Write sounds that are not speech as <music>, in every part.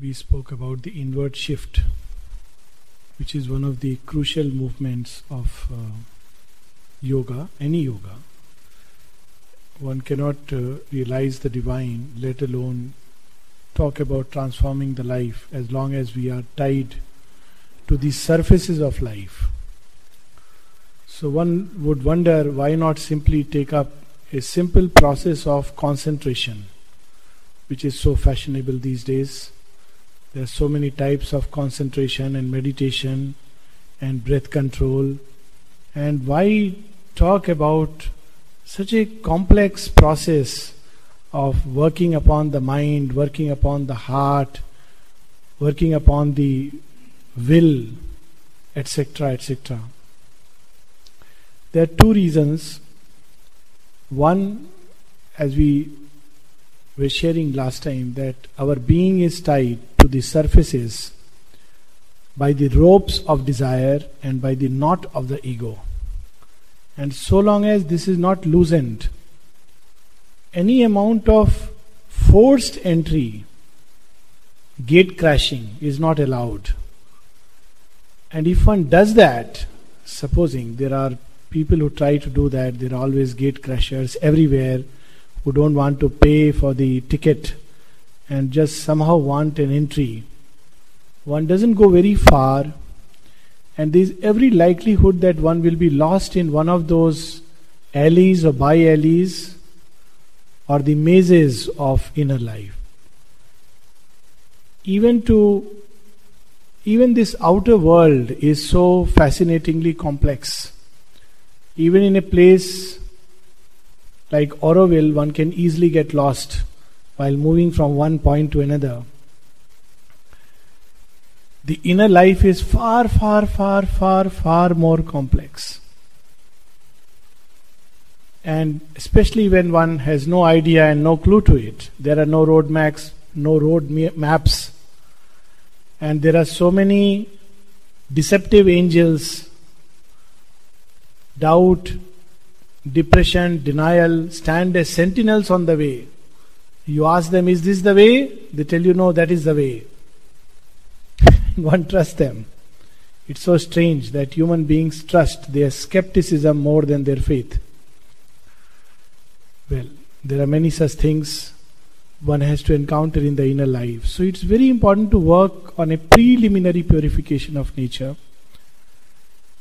we spoke about the inward shift, which is one of the crucial movements of uh, yoga, any yoga. One cannot uh, realize the divine, let alone talk about transforming the life, as long as we are tied to the surfaces of life. So one would wonder why not simply take up a simple process of concentration, which is so fashionable these days. There are so many types of concentration and meditation and breath control. And why talk about such a complex process of working upon the mind, working upon the heart, working upon the will, etc., etc. There are two reasons. One, as we were sharing last time, that our being is tied to the surfaces by the ropes of desire and by the knot of the ego. And so long as this is not loosened, any amount of forced entry, gate crashing is not allowed. And if one does that, supposing there are people who try to do that, there are always gate crashers everywhere who don't want to pay for the ticket and just somehow want an entry, one doesn't go very far, and there's every likelihood that one will be lost in one of those alleys or by alleys or the mazes of inner life. Even to even this outer world is so fascinatingly complex. Even in a place like Auroville, one can easily get lost while moving from one point to another. The inner life is far, far, far, far, far more complex. And especially when one has no idea and no clue to it, there are no road maps, no road maps, and there are so many deceptive angels, doubt, depression, denial stand as sentinels on the way you ask them, Is this the way? They tell you, No, that is the way. <laughs> One trusts them. It's so strange that human beings trust their skepticism more than their faith. Well, there are many such things one has to encounter in the inner life. So it's very important to work on a preliminary purification of nature.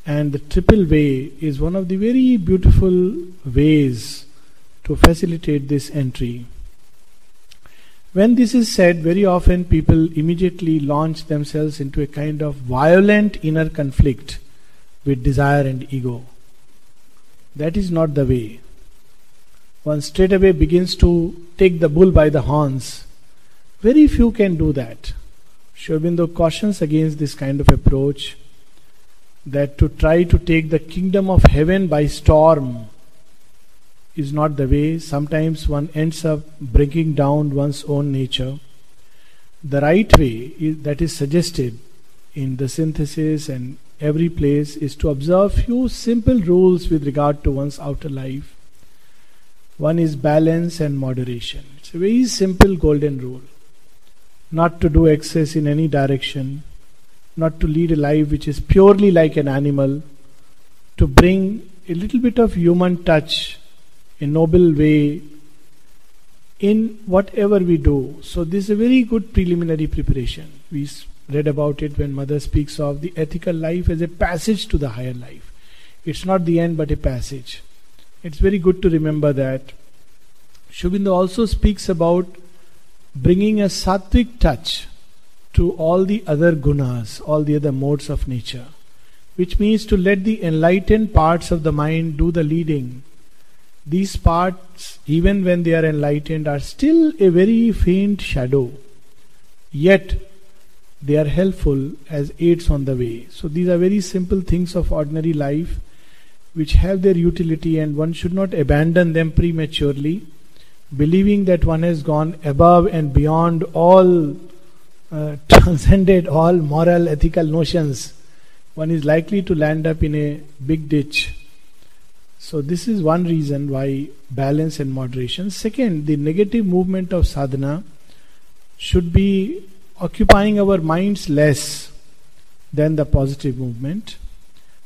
And the triple way is one of the very beautiful ways to facilitate this entry. When this is said, very often people immediately launch themselves into a kind of violent inner conflict with desire and ego. That is not the way. One straight away begins to take the bull by the horns. Very few can do that. Sri Aurobindo cautions against this kind of approach that to try to take the kingdom of heaven by storm is not the way. Sometimes one ends up breaking down one's own nature. The right way is, that is suggested in the synthesis and every place is to observe few simple rules with regard to one's outer life. One is balance and moderation. It's a very simple golden rule. Not to do excess in any direction, not to lead a life which is purely like an animal, to bring a little bit of human touch a noble way in whatever we do. So, this is a very good preliminary preparation. We read about it when Mother speaks of the ethical life as a passage to the higher life. It's not the end but a passage. It's very good to remember that. Sri also speaks about bringing a sattvic touch to all the other gunas, all the other modes of nature, which means to let the enlightened parts of the mind do the leading these parts, even when they are enlightened, are still a very faint shadow. Yet they are helpful as aids on the way. So these are very simple things of ordinary life which have their utility, and one should not abandon them prematurely, believing that one has gone above and beyond all, uh, <laughs> transcended all moral, ethical notions. One is likely to land up in a big ditch so, this is one reason why balance and moderation. Second, the negative movement of sadhana should be occupying our minds less than the positive movement.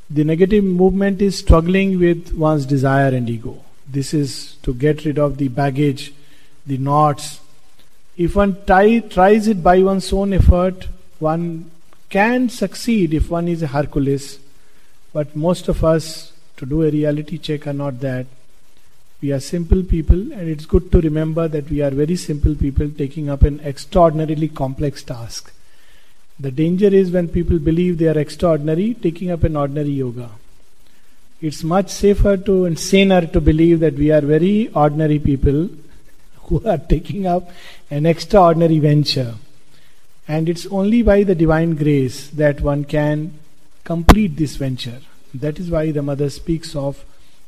The negative movement is struggling with one's desire and ego. This is to get rid of the baggage, the knots. If one try, tries it by one's own effort, one can succeed if one is a Hercules. But most of us, to do a reality check, are not that. We are simple people, and it's good to remember that we are very simple people taking up an extraordinarily complex task. The danger is when people believe they are extraordinary, taking up an ordinary yoga. It's much safer to and saner to believe that we are very ordinary people <laughs> who are taking up an extraordinary venture. And it's only by the divine grace that one can complete this venture. That is why the mother speaks of,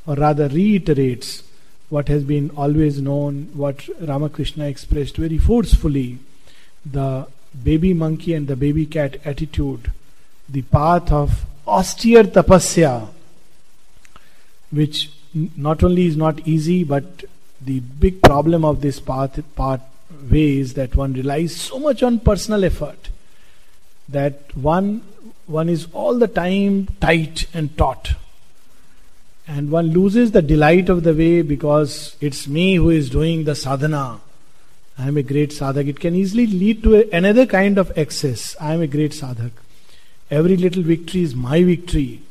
or rather reiterates, what has been always known, what Ramakrishna expressed very forcefully the baby monkey and the baby cat attitude, the path of austere tapasya, which not only is not easy, but the big problem of this path, path way is that one relies so much on personal effort that one one is all the time tight and taut and one loses the delight of the way because it's me who is doing the sadhana. I am a great sadhak. It can easily lead to a, another kind of excess. I am a great sadhak. Every little victory is my victory.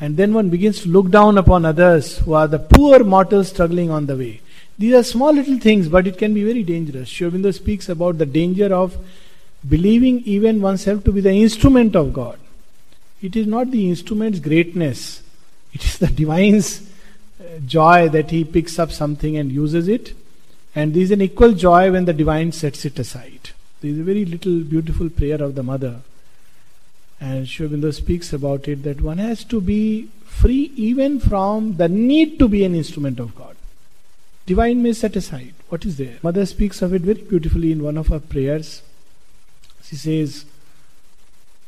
And then one begins to look down upon others who are the poor mortals struggling on the way. These are small little things, but it can be very dangerous. Sri speaks about the danger of believing even oneself to be the instrument of God. It is not the instrument's greatness it is the divine's uh, joy that he picks up something and uses it. And there is an equal joy when the divine sets it aside. There is a very little beautiful prayer of the mother. And Sri Aurobindo speaks about it that one has to be free even from the need to be an instrument of God. Divine may set aside. What is there? Mother speaks of it very beautifully in one of her prayers. She says,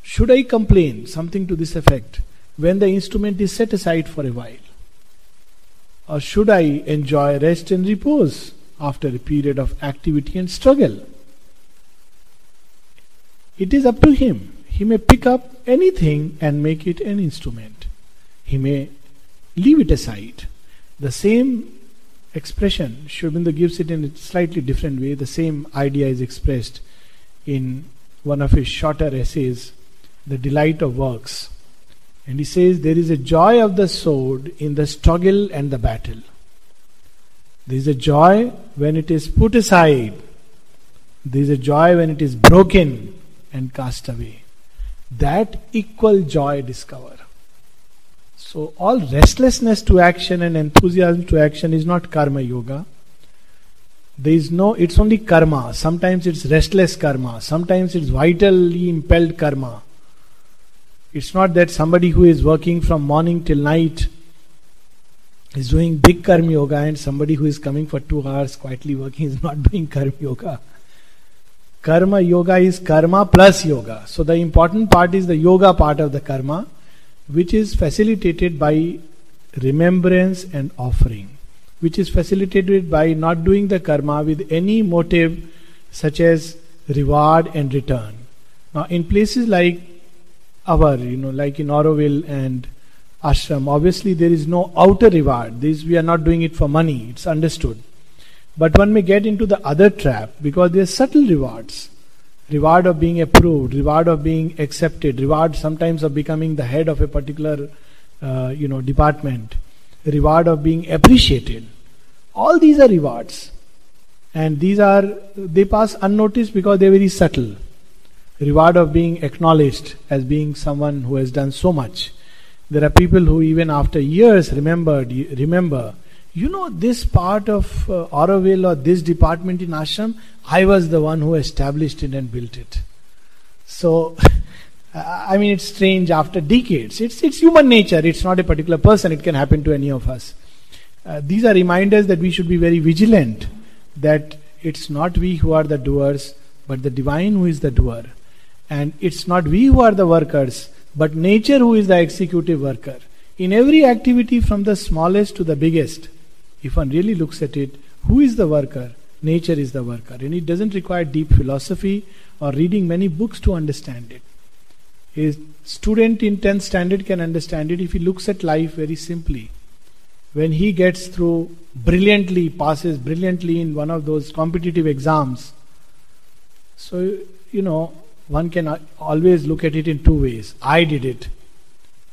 Should I complain? Something to this effect when the instrument is set aside for a while? Or should I enjoy rest and repose after a period of activity and struggle? It is up to him. He may pick up anything and make it an instrument. He may leave it aside. The same expression, Sri gives it in a slightly different way. The same idea is expressed in one of his shorter essays, The Delight of Works. And he says there is a joy of the sword in the struggle and the battle. There is a joy when it is put aside. There is a joy when it is broken and cast away. That equal joy discover. So all restlessness to action and enthusiasm to action is not karma yoga. There is no, it's only karma. Sometimes it's restless karma. Sometimes it's vitally impelled karma. It's not that somebody who is working from morning till night is doing big karma yoga and somebody who is coming for two hours quietly working <laughs> is not doing karma yoga. Karma yoga is karma plus yoga. So the important part is the yoga part of the karma, which is facilitated by remembrance and offering, which is facilitated by not doing the karma with any motive such as reward and return. Now, in places like our, you know, like in Auroville and ashram, obviously there is no outer reward. This we are not doing it for money, it's understood. But one may get into the other trap because there are subtle rewards. Reward of being approved, reward of being accepted, reward sometimes of becoming the head of a particular uh, you know department, reward of being appreciated. All these are rewards. And these are they pass unnoticed because they are very subtle reward of being acknowledged as being someone who has done so much. There are people who even after years remembered remember, you know, this part of uh, Auroville or this department in ashram, I was the one who established it and built it. So, <laughs> I mean, it's strange after decades. It's it's human nature. It's not a particular person. It can happen to any of us. Uh, these are reminders that we should be very vigilant. That it's not we who are the doers, but the divine who is the doer. And it's not we who are the workers, but nature who is the executive worker. In every activity, from the smallest to the biggest, if one really looks at it, who is the worker? nature is the worker. And it doesn't require deep philosophy or reading many books to understand it. A student in 10th standard can understand it if he looks at life very simply. When he gets through brilliantly, passes brilliantly in one of those competitive exams, so, you know, one can always look at it in two ways. I did it.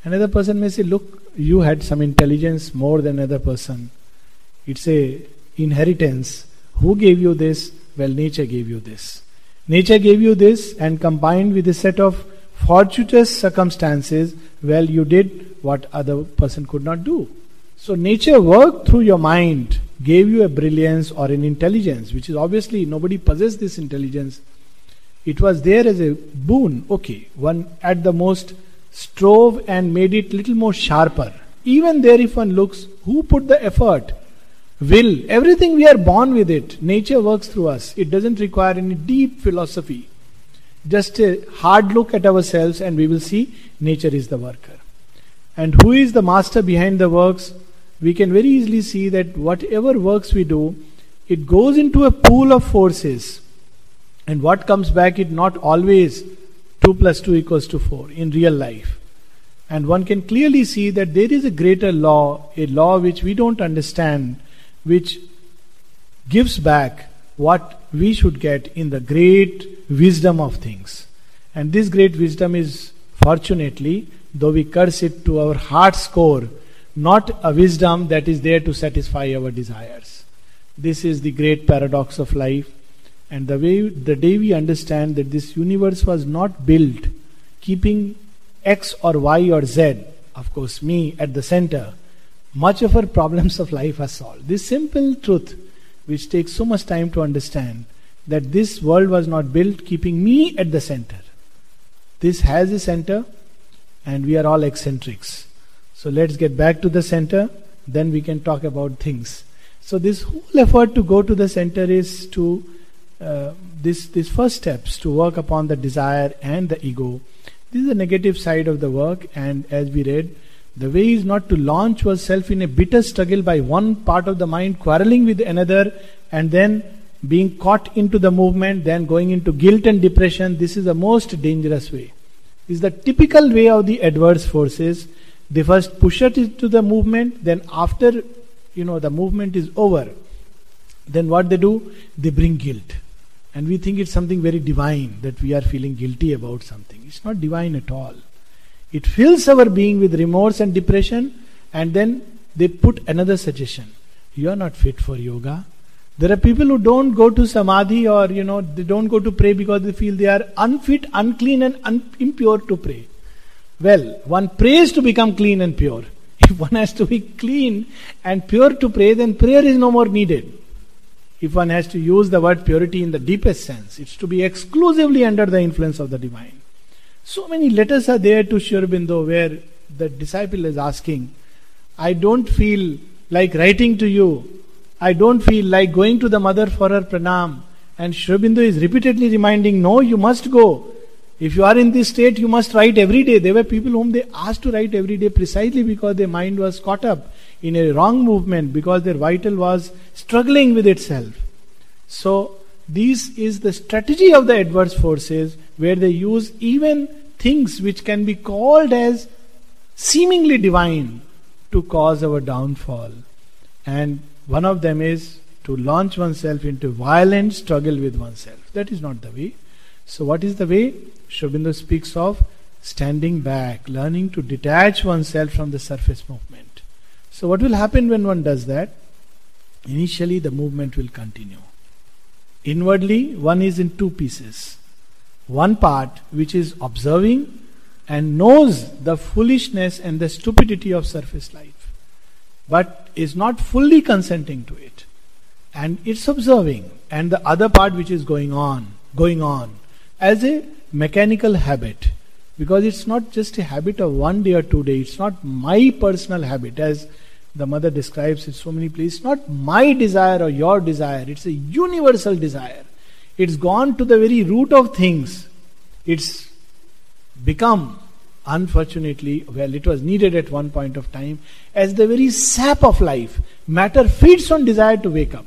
Another person may say, look, you had some intelligence more than another person. It's a inheritance. Who gave you this? Well, nature gave you this. Nature gave you this, and combined with a set of fortuitous circumstances, well, you did what other person could not do. So nature worked through your mind, gave you a brilliance or an intelligence, which is obviously nobody possessed this intelligence. It was there as a boon. Okay, one at the most strove and made it little more sharper. Even there, if one looks, who put the effort? Will. Everything we are born with it. Nature works through us. It doesn't require any deep philosophy. Just a hard look at ourselves and we will see nature is the worker. And who is the master behind the works? We can very easily see that whatever works we do, it goes into a pool of forces. And what comes back is not always 2 plus 2 equals to 4 in real life. And one can clearly see that there is a greater law, a law which we don't understand, which gives back what we should get in the great wisdom of things. And this great wisdom is, fortunately, though we curse it to our heart's core, not a wisdom that is there to satisfy our desires. This is the great paradox of life. And the way the day we understand that this universe was not built keeping X or Y or Z, of course, me at the center, much of our problems of life are solved. This simple truth, which takes so much time to understand, that this world was not built keeping me at the center. This has a center, and we are all eccentrics. So let's get back to the center, then we can talk about things. So this whole effort to go to the center is to uh, this this first steps to work upon the desire and the ego. This is the negative side of the work, and as we read, the way is not to launch oneself in a bitter struggle by one part of the mind quarreling with another, and then being caught into the movement, then going into guilt and depression. This is the most dangerous way. This is the typical way of the adverse forces. They first push it into the movement, then after you know the movement is over, then what they do? They bring guilt. And we think it's something very divine that we are feeling guilty about something. It's not divine at all. It fills our being with remorse and depression, and then they put another suggestion. You are not fit for yoga. There are people who don't go to samadhi or you know they don't go to pray because they feel they are unfit, unclean, and un- impure to pray. Well, one prays to become clean and pure. <laughs> If one has to be clean and pure to pray, then prayer is no more needed. If one has to use the word purity in the deepest sense, it's to be exclusively under the influence of the divine. So many letters are there to Sri where the disciple is asking, I don't feel like writing to you. I don't feel like going to the mother for her pranam. And Sri is repeatedly reminding, No, you must go. If you are in this state, you must write every day. There were people whom they asked to write every day precisely because their mind was caught up in a wrong movement, because their vital was struggling with itself. So, this is the strategy of the adverse forces where they use even things which can be called as seemingly divine to cause our downfall. And one of them is to launch oneself into violent struggle with oneself. That is not the way. So, what is the way? Sri speaks of standing back, learning to detach oneself from the surface movement. So, what will happen when one does that? Initially, the movement will continue. Inwardly, one is in two pieces. One part which is observing and knows the foolishness and the stupidity of surface life, but is not fully consenting to it. And it's observing, and the other part which is going on, going on as a mechanical habit. Because it's not just a habit of one day or two days, it's not my personal habit as the mother describes it so many places. Not my desire or your desire, it's a universal desire. It's gone to the very root of things. It's become, unfortunately, well, it was needed at one point of time, as the very sap of life. Matter feeds on desire to wake up.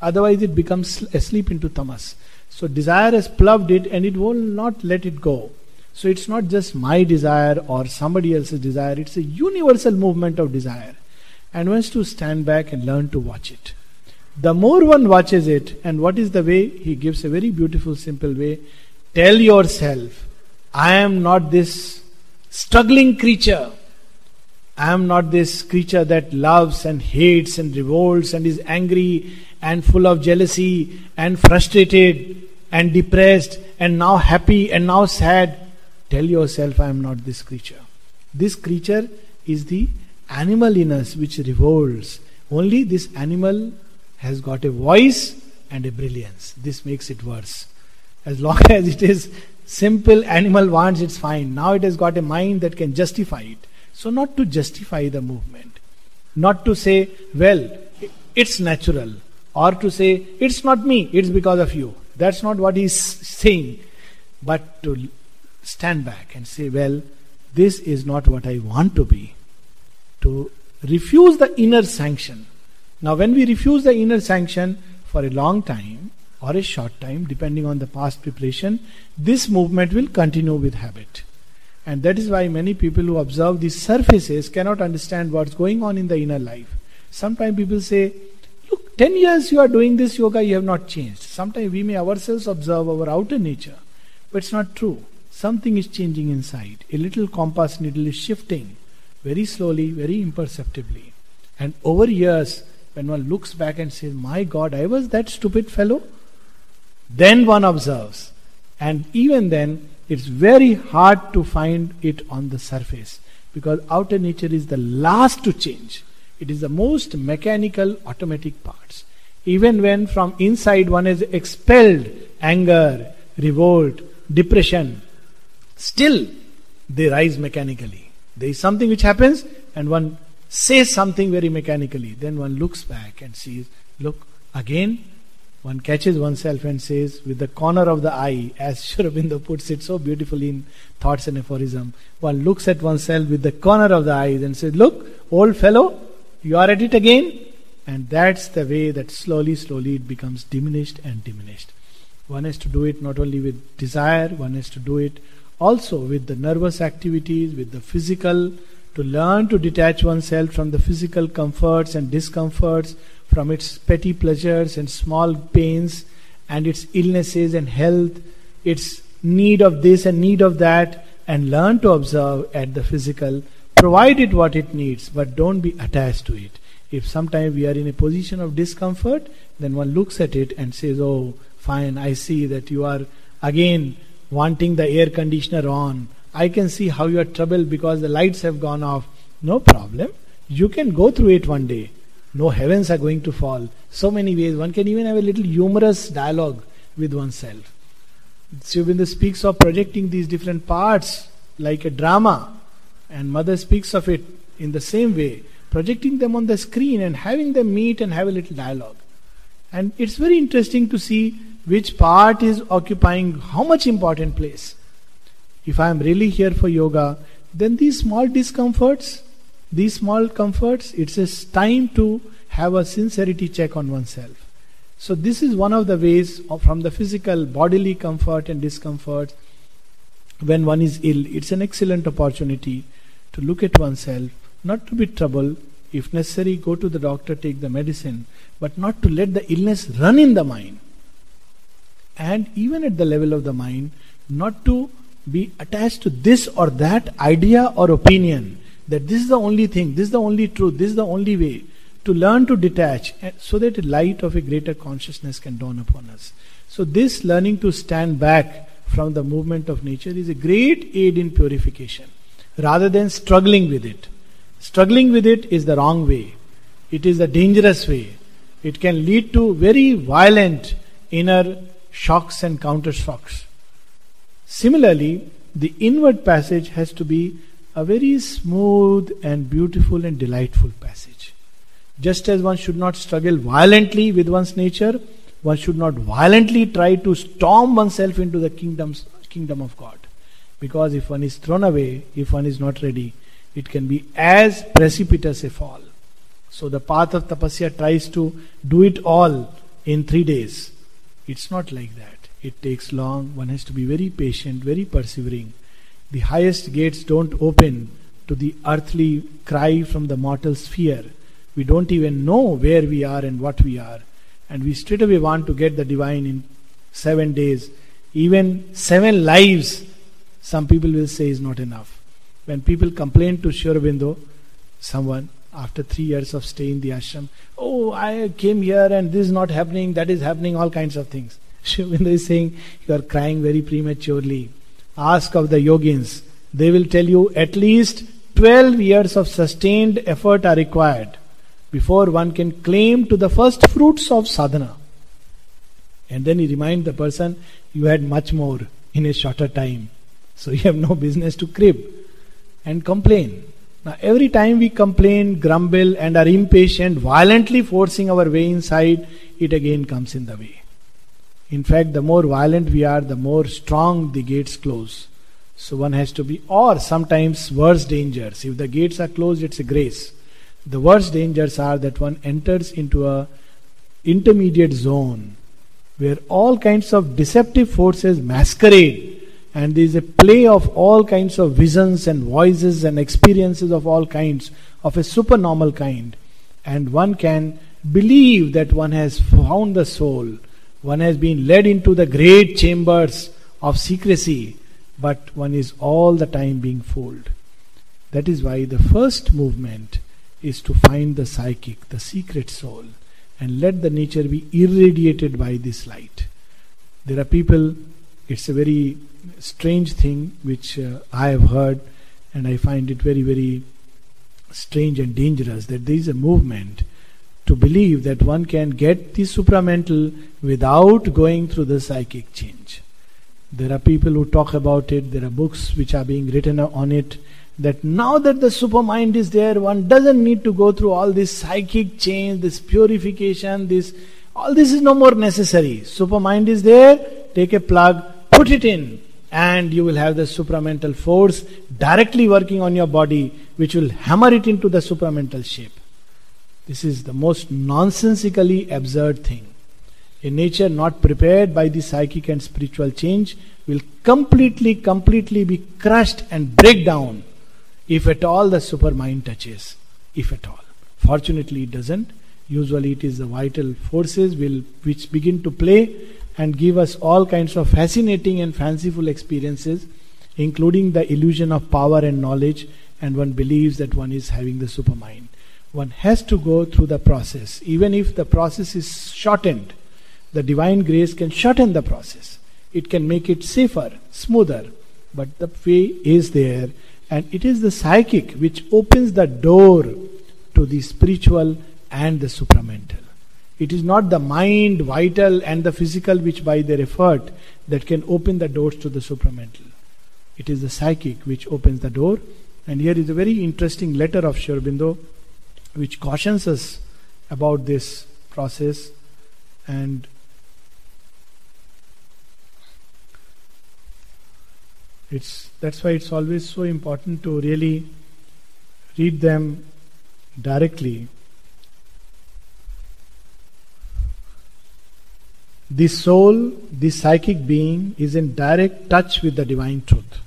Otherwise, it becomes asleep into tamas. So, desire has plugged it and it will not let it go. So, it's not just my desire or somebody else's desire, it's a universal movement of desire. And one to stand back and learn to watch it. The more one watches it, and what is the way? He gives a very beautiful, simple way. Tell yourself, I am not this struggling creature. I am not this creature that loves and hates and revolts and is angry and full of jealousy and frustrated and depressed and now happy and now sad. Tell yourself, I am not this creature. This creature is the animal in us which revolts. Only this animal has got a voice and a brilliance. This makes it worse. As long <laughs> as it is simple animal wants, it's fine. Now it has got a mind that can justify it. So, not to justify the movement, not to say, well, it's natural, or to say, it's not me, it's because of you. That's not what he's saying. But to stand back and say, well, this is not what I want to be. To refuse the inner sanction. Now, when we refuse the inner sanction for a long time, or a short time, depending on the past preparation, this movement will continue with habit. And that is why many people who observe these surfaces cannot understand what's going on in the inner life. Sometimes people say, Look, 10 years you are doing this yoga, you have not changed. Sometimes we may ourselves observe our outer nature, but it's not true. Something is changing inside. A little compass needle is shifting very slowly, very imperceptibly. And over years, when one looks back and says, My God, I was that stupid fellow, then one observes. And even then, it's very hard to find it on the surface because outer nature is the last to change. It is the most mechanical, automatic parts. Even when from inside one is expelled anger, revolt, depression, still they rise mechanically. There is something which happens, and one says something very mechanically. Then one looks back and sees, look, again one catches oneself and says, with the corner of the eye, as <laughs> Sri puts it so beautifully in Thoughts and Aphorism, one looks at oneself with the corner of the eyes and says, Look, old fellow, you are at it again. And that's the way that slowly, slowly it becomes diminished and diminished. One has to do it not only with desire, one has to do it also with the nervous activities, with the physical, to learn to detach oneself from the physical comforts and discomforts from its petty pleasures and small pains and its illnesses and health, its need of this and need of that, and learn to observe at the physical. Provide it what it needs, but don't be attached to it. If sometimes we are in a position of discomfort, then one looks at it and says, Oh, fine, I see that you are again wanting the air conditioner on. I can see how you are troubled because the lights have gone off. No problem. You can go through it one day no heavens are going to fall. So many ways. One can even have a little humorous dialogue with oneself. Sri Aurobindo speaks of projecting these different parts like a drama, and Mother speaks of it in the same way, projecting them on the screen and having them meet and have a little dialogue. And it's very interesting to see which part is occupying how much important place. If I am really here for yoga, then these small discomforts these small comforts, it's a time to have a sincerity check on oneself. So, this is one of the ways of, from the physical bodily comfort and discomfort when one is ill. It's an excellent opportunity to look at oneself, not to be troubled. If necessary, go to the doctor, take the medicine, but not to let the illness run in the mind. And even at the level of the mind, not to be attached to this or that idea or opinion that this is the only thing, this is the only truth, this is the only way to learn to detach eh, so that the light of a greater consciousness can dawn upon us. So, this learning to stand back from the movement of nature is a great aid in purification rather than struggling with it. Struggling with it is the wrong way, it is a dangerous way. It can lead to very violent inner shocks and counter shocks. Similarly, the inward passage has to be a very smooth and beautiful and delightful passage. Just as one should not struggle violently with one's nature, one should not violently try to storm oneself into the kingdoms, kingdom of God. Because if one is thrown away, if one is not ready, it can be as precipitous a fall. So the path of tapasya tries to do it all in three days. It's not like that. It takes long. One has to be very patient, very persevering. The highest gates don't open to the earthly cry from the mortal sphere. We don't even know where we are and what we are. And we straight away want to get the divine in seven days. Even seven lives, some people will say is not enough. When people complain to Sri Aurobindo, someone after three years of stay in the ashram, oh, I came here and this is not happening, that is happening, all kinds of things. <laughs> Aurobindo is saying, you are crying very prematurely. Ask of the yogins. They will tell you at least 12 years of sustained effort are required before one can claim to the first fruits of sadhana. And then he remind the person, you had much more in a shorter time. So you have no business to crib and complain. Now, every time we complain, grumble, and are impatient, violently forcing our way inside, it again comes in the way. In fact, the more violent we are, the more strong the gates close. So one has to be, or sometimes worse dangers. If the gates are closed, it's a grace. The worst dangers are that one enters into a intermediate zone where all kinds of deceptive forces masquerade and there is a play of all kinds of visions and voices and experiences of all kinds of a supernormal kind. And one can believe that one has found the soul. One has been led into the great chambers of secrecy but one is all the time being fooled. That is why the first movement is to find the psychic the secret soul and let the nature be irradiated by this light. There are people it's a very strange thing which uh, I have heard, and I find it very, very strange and dangerous that there is a movement to believe that one can get the supramental without going through the psychic change. There are people who talk about it, there are books which are being written on it. That now that the supermind is there, one doesn't need to go through all this psychic change, this purification, this all this is no more necessary. Supermind is there, take a plug, put it in, and you will have the supramental force directly working on your body, which will hammer it into the supramental shape. This is the most nonsensically absurd thing. A nature not prepared by the psychic and spiritual change will completely, completely be crushed and break down if at all the supermind touches. If at all. Fortunately, it doesn't. Usually, it is the vital forces will, which begin to play and give us all kinds of fascinating and fanciful experiences, including the illusion of power and knowledge, and one believes that one is having the supermind. One has to go through the process. Even if the process is shortened, the divine grace can shorten the process. It can make it safer, smoother, but the way is there, and it is the psychic which opens the door to the spiritual and the supramental. It is not the mind, vital, and the physical which by their effort that can open the doors to the supramental. It is the psychic which opens the door. And here is a very interesting letter of Sri Aurobindo which cautions us about this process and it's that's why it's always so important to really read them directly The soul, the psychic being, is in direct touch with the divine truth.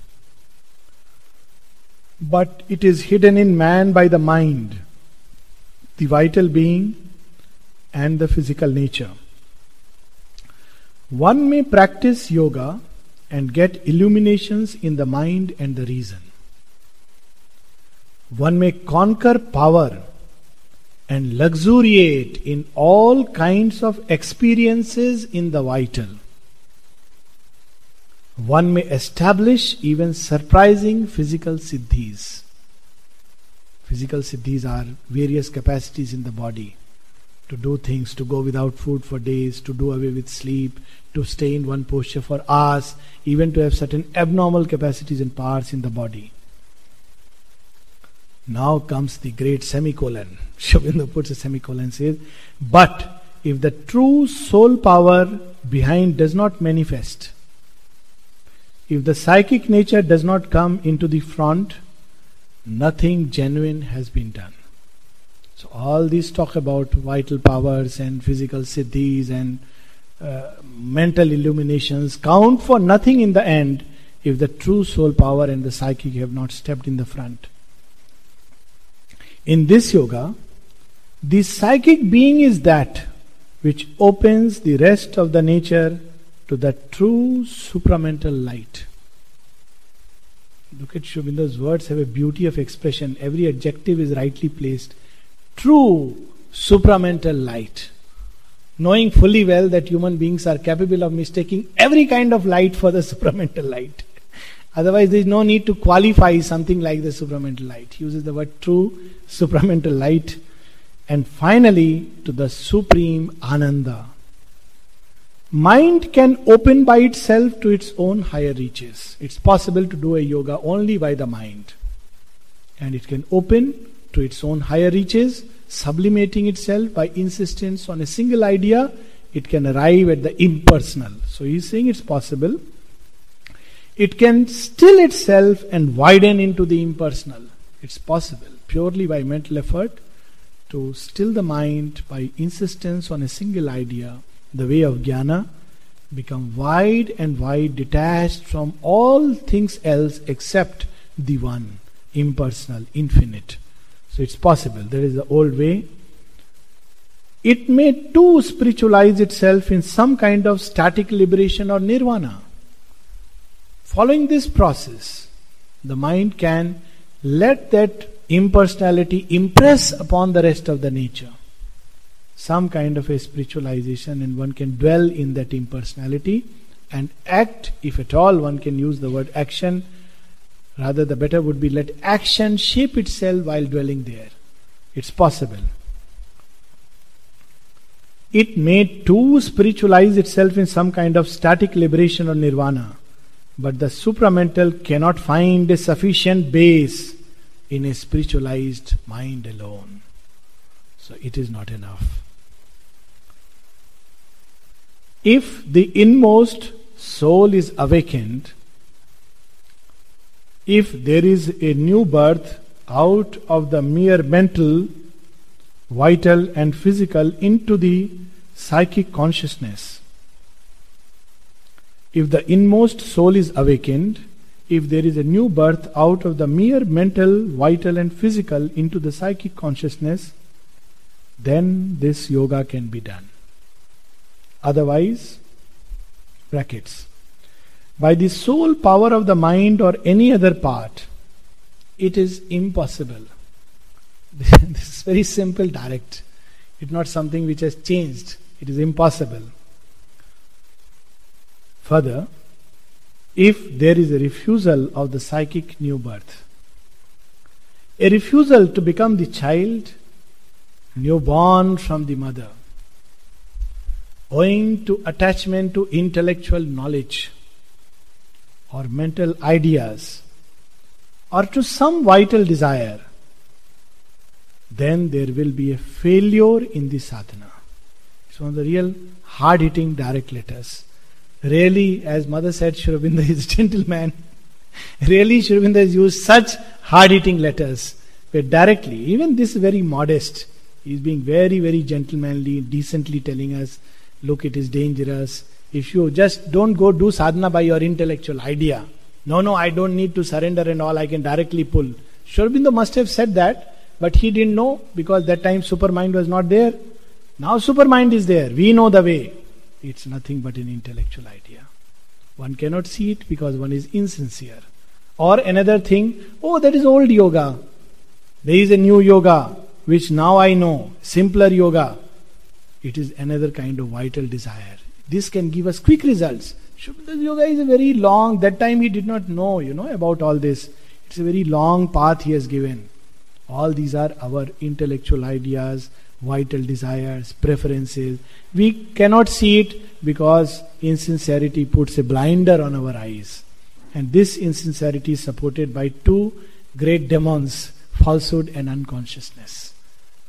But it is hidden in man by the mind, the vital being, and the physical nature. One may practice yoga and get illuminations in the mind and the reason. One may conquer power and luxuriate in all kinds of experiences in the vital. One may establish even surprising physical siddhis. Physical siddhis are various capacities in the body to do things, to go without food for days, to do away with sleep, to stay in one posture for hours, even to have certain abnormal capacities and powers in the body. Now comes the great semicolon. <laughs> Sri Aurobindo puts a semicolon says, But if the true soul power behind does not manifest, if the psychic nature does not come into the front, nothing genuine has been done. So, all these talk about vital powers and physical siddhis and uh, mental illuminations count for nothing in the end if the true soul power and the psychic have not stepped in the front. In this yoga, the psychic being is that which opens the rest of the nature to the true supramental light. Look at Aurobindo's words have a beauty of expression. Every adjective is rightly placed. True supramental light. Knowing fully well that human beings are capable of mistaking every kind of light for the supramental light. Otherwise, there is no need to qualify something like the supramental light. He uses the word true supramental light. And finally, to the supreme Ananda. Mind can open by itself to its own higher reaches. It's possible to do a yoga only by the mind. And it can open to its own higher reaches, sublimating itself by insistence on a single idea. It can arrive at the impersonal. So he's saying it's possible. It can still itself and widen into the impersonal. It's possible purely by mental effort to still the mind by insistence on a single idea the way of jnana, become wide and wide, detached from all things else except the one, impersonal, infinite. So it's possible. There is the old way. It may too spiritualize itself in some kind of static liberation or nirvana. Following this process, the mind can let that impersonality impress upon the rest of the nature some kind of a spiritualization and one can dwell in that impersonality and act, if at all one can use the word action. Rather, the better would be let action shape itself while dwelling there. It's possible. It may too spiritualize itself in some kind of static liberation or nirvana, but the supramental cannot find a sufficient base in a spiritualized mind alone. So it is not enough. If the inmost soul is awakened, if there is a new birth out of the mere mental, vital, and physical into the psychic consciousness, if the inmost soul is awakened, if there is a new birth out of the mere mental, vital, and physical into the psychic consciousness, then this yoga can be done. Otherwise, brackets. By the sole power of the mind or any other part, it is impossible. <laughs> this is very simple, direct. It's not something which has changed. It is impossible. Further, if there is a refusal of the psychic new birth, a refusal to become the child newborn from the mother, owing to attachment to intellectual knowledge or mental ideas or to some vital desire, then there will be a failure in the sadhana. It's one of the real hard hitting direct letters. Really, as Mother said, Sri Aurobindo is a gentleman. really, Sri Aurobindo has used such hard hitting letters where directly, even this very modest, he's being very, very gentlemanly, decently telling us look, it is dangerous. If you just don't go do sadhana by your intellectual idea, no, no, I don't need to surrender and all, I can directly pull. Sri must have said that, but he didn't know because that time supermind was not there. Now supermind is there. We know the way. It's nothing but an intellectual idea. One cannot see it because one is insincere. Or another thing, oh, that is old yoga. There is a new yoga which now I know, simpler yoga. It is another kind of vital desire. This can give us quick results. Aurobindo yoga is a very long, that time he did not know, you know, about all this. It's a very long path he has given. All these are our intellectual ideas, vital desires, preferences. We cannot see it because insincerity puts a blinder on our eyes. And this insincerity is supported by two great demons falsehood and unconsciousness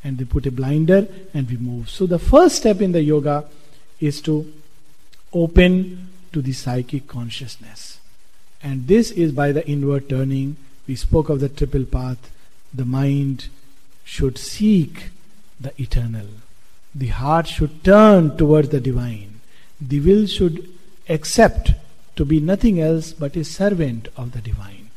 and they put a blinder and we move. So the first step in the yoga is to open to the psychic consciousness. And this is by the inward turning. We spoke of the triple path. The mind should seek the eternal. The heart should turn towards the divine. The will should accept to be nothing else but a servant of the divine.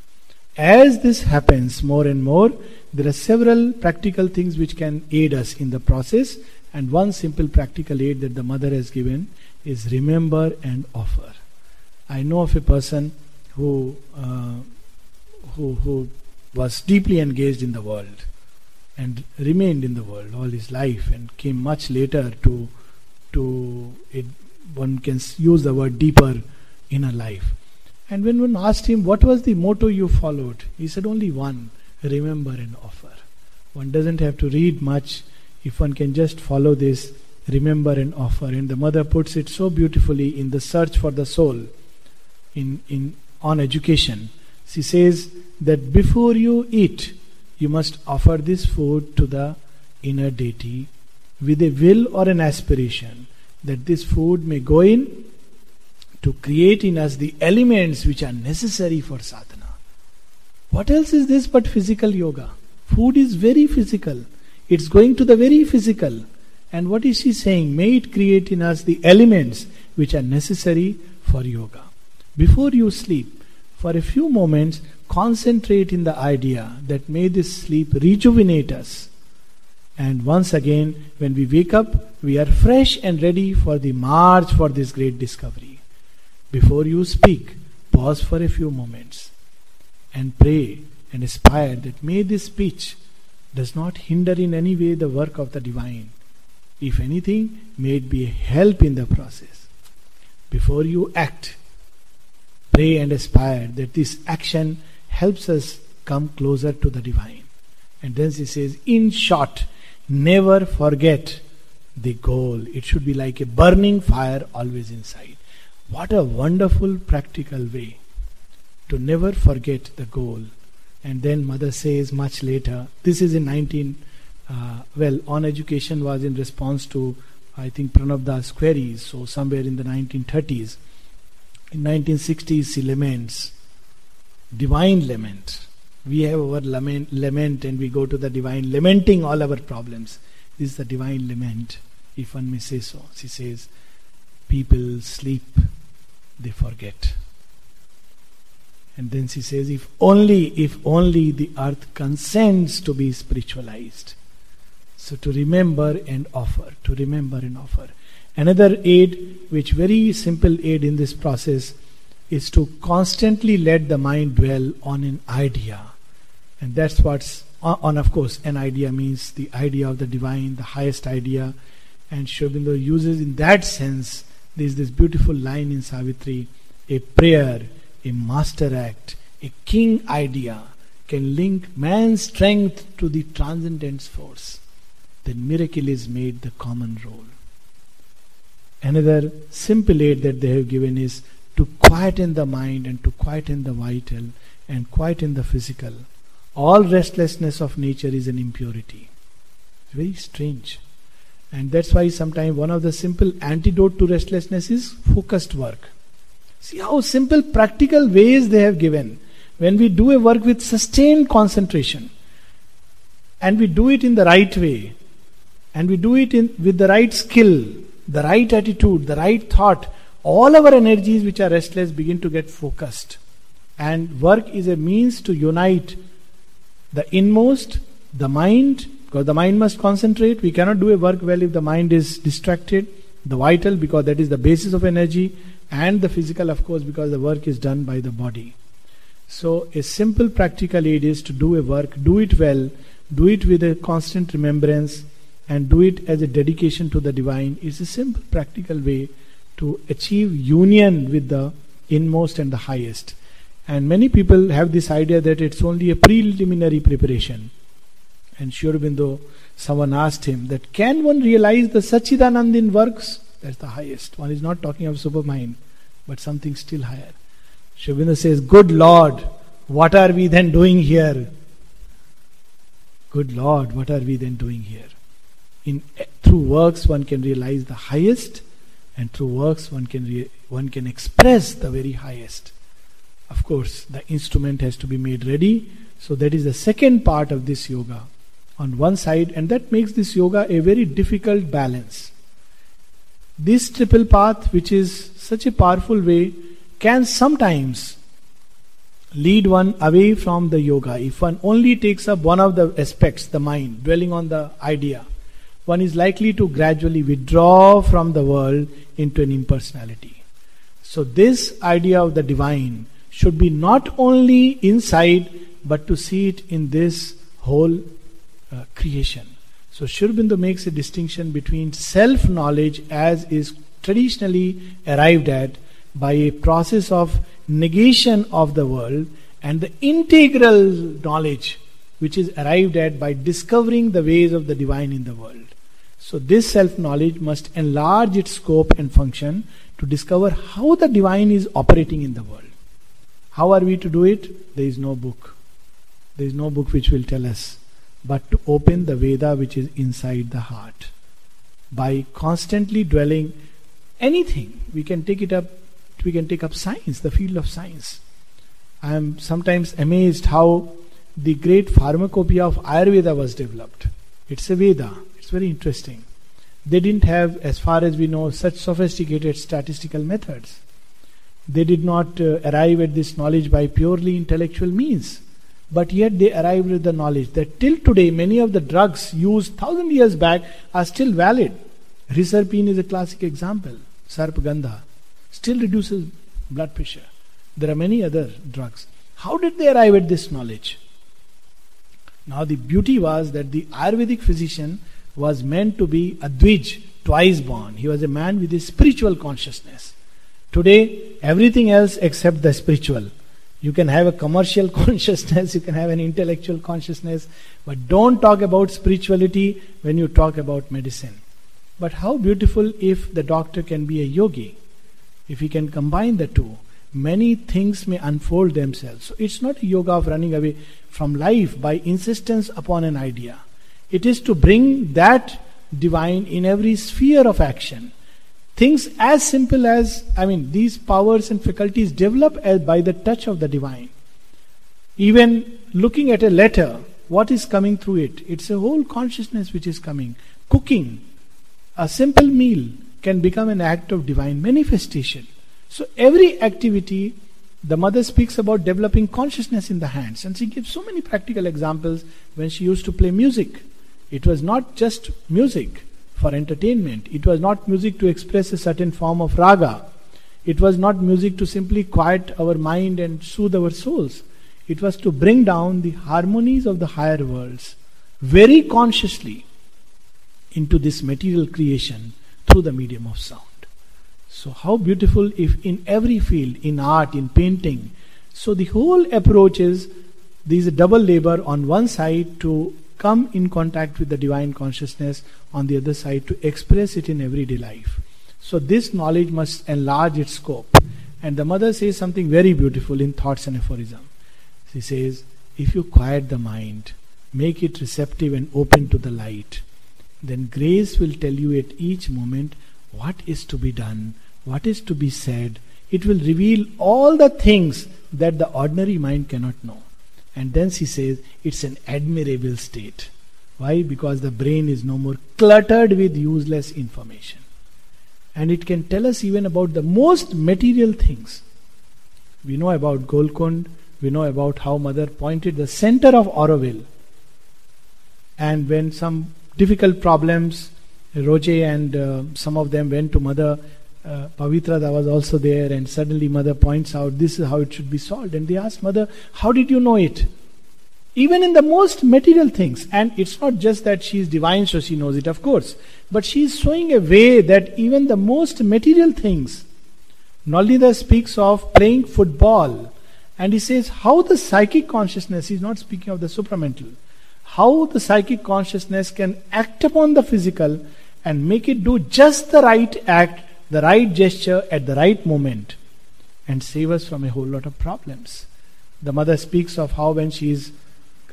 As this happens more and more, there are several practical things which can aid us in the process, and one simple practical aid that the mother has given is remember and offer. I know of a person who uh, who who was deeply engaged in the world and remained in the world all his life and came much later to to it, one can use the word deeper inner life. And when one asked him what was the motto you followed, he said only one remember and offer. One doesn't have to read much if one can just follow this remember and offer. And the mother puts it so beautifully in the search for the soul in, in on education. She says that before you eat, you must offer this food to the inner deity with a will or an aspiration that this food may go in to create in us the elements which are necessary for sadhana. What else is this but physical yoga? Food is very physical. It's going to the very physical. And what is she saying? May it create in us the elements which are necessary for yoga. Before you sleep, for a few moments, concentrate in the idea that may this sleep rejuvenate us. And once again, when we wake up, we are fresh and ready for the march for this great discovery. Before you speak, pause for a few moments and pray and aspire that may this speech does not hinder in any way the work of the divine. If anything, may it be a help in the process. Before you act, pray and aspire that this action helps us come closer to the divine. And then she says, in short, never forget the goal. It should be like a burning fire always inside. What a wonderful practical way to never forget the goal. And then mother says much later, this is in 19, uh, well, on education was in response to, I think, Pranab Das queries, so somewhere in the 1930s. In 1960s, she laments, divine lament. We have our lament, lament and we go to the divine, lamenting all our problems. This is the divine lament, if one may say so. She says, people sleep, they forget. And then she says, if only, if only the earth consents to be spiritualized. So to remember and offer, to remember and offer. Another aid, which very simple aid in this process, is to constantly let the mind dwell on an idea. And that's what's uh, on, of course, an idea means the idea of the divine, the highest idea. And Sri Aurobindo uses in that sense, there's this beautiful line in Savitri, a prayer a master act, a king idea can link man's strength to the transcendence force, then miracle is made the common role. Another simple aid that they have given is to quieten the mind and to quieten the vital and quieten the physical. All restlessness of nature is an impurity. Very strange. And that's why sometimes one of the simple antidote to restlessness is focused work. See how simple, practical ways they have given. When we do a work with sustained concentration, and we do it in the right way, and we do it in, with the right skill, the right attitude, the right thought, all our energies which are restless begin to get focused. And work is a means to unite the inmost, the mind, because the mind must concentrate. We cannot do a work well if the mind is distracted. The vital, because that is the basis of energy and the physical, of course, because the work is done by the body. So, a simple practical aid is to do a work, do it well, do it with a constant remembrance, and do it as a dedication to the divine. Is a simple practical way to achieve union with the inmost and the highest. And many people have this idea that it's only a preliminary preparation. And Sri Aurobindo, someone asked him that can one realize the Sachidanand in works? That's the highest. One is not talking of supermind, but something still higher. Sri Aurobindo says, Good Lord, what are we then doing here? Good Lord, what are we then doing here? In through works one can realize the highest, and through works one can re, one can express the very highest. Of course, the instrument has to be made ready. So that is the second part of this yoga on one side, and that makes this yoga a very difficult balance. This triple path, which is such a powerful way, can sometimes lead one away from the yoga. If one only takes up one of the aspects, the mind, dwelling on the idea, one is likely to gradually withdraw from the world into an impersonality. So, this idea of the divine should be not only inside but to see it in this whole uh, creation. So, Sri makes a distinction between self knowledge as is traditionally arrived at by a process of negation of the world and the integral knowledge which is arrived at by discovering the ways of the divine in the world. So, this self knowledge must enlarge its scope and function to discover how the divine is operating in the world. How are we to do it? There is no book. There is no book which will tell us, but to open the Veda which is inside the heart. By constantly dwelling anything, we can take it up, we can take up science, the field of science. I am sometimes amazed how the great pharmacopoeia of Ayurveda was developed. It's a Veda, it's very interesting. They didn't have, as far as we know, such sophisticated statistical methods. They did not uh, arrive at this knowledge by purely intellectual means. But yet they arrived at the knowledge that till today many of the drugs used thousand years back are still valid. Reserpine is a classic example. Sarpagandha still reduces blood pressure. There are many other drugs. How did they arrive at this knowledge? Now the beauty was that the Ayurvedic physician was meant to be a Dvij, twice born. He was a man with a spiritual consciousness. Today, everything else except the spiritual. You can have a commercial <laughs> consciousness, you can have an intellectual consciousness, but don't talk about spirituality when you talk about medicine. But how beautiful if the doctor can be a yogi, if he can combine the two. Many things may unfold themselves. So it's not a yoga of running away from life by insistence upon an idea. It is to bring that divine in every sphere of action. Things as simple as, I mean, these powers and faculties develop as by the touch of the divine. Even looking at a letter, what is coming through it? It's a whole consciousness which is coming. Cooking, a simple meal can become an act of divine manifestation. So every activity, the mother speaks about developing consciousness in the hands, and she gives so many practical examples when she used to play music. It was not just music for entertainment, it was not music to express a certain form of raga, it was not music to simply quiet our mind and soothe our souls. It was to bring down the harmonies of the higher worlds very consciously into this material creation through the medium of sound. So, how beautiful if in every field, in art, in painting, so the whole approach is there is a double labor on one side to come in contact with the divine consciousness, on the other side to express it in everyday life. So this knowledge must enlarge its scope. And the mother says something very beautiful in Thoughts and Aphorism. She says, if you quiet the mind, make it receptive and open to the light, then grace will tell you at each moment what is to be done, what is to be said. It will reveal all the things that the ordinary mind cannot know. And then she says it's an admirable state. Why? Because the brain is no more cluttered with useless information. And it can tell us even about the most material things. We know about Golconde, we know about how mother pointed the center of Auroville. And when some difficult problems, Roche and uh, some of them went to mother, uh, Pavitra was also there, and suddenly mother points out this is how it should be solved. And they ask mother, How did you know it? Even in the most material things. And it's not just that she is divine, so she knows it, of course. But she is showing a way that even the most material things. Nalinida speaks of playing football. And he says how the psychic consciousness, he's not speaking of the supramental, how the psychic consciousness can act upon the physical and make it do just the right act, the right gesture at the right moment, and save us from a whole lot of problems. The mother speaks of how when she is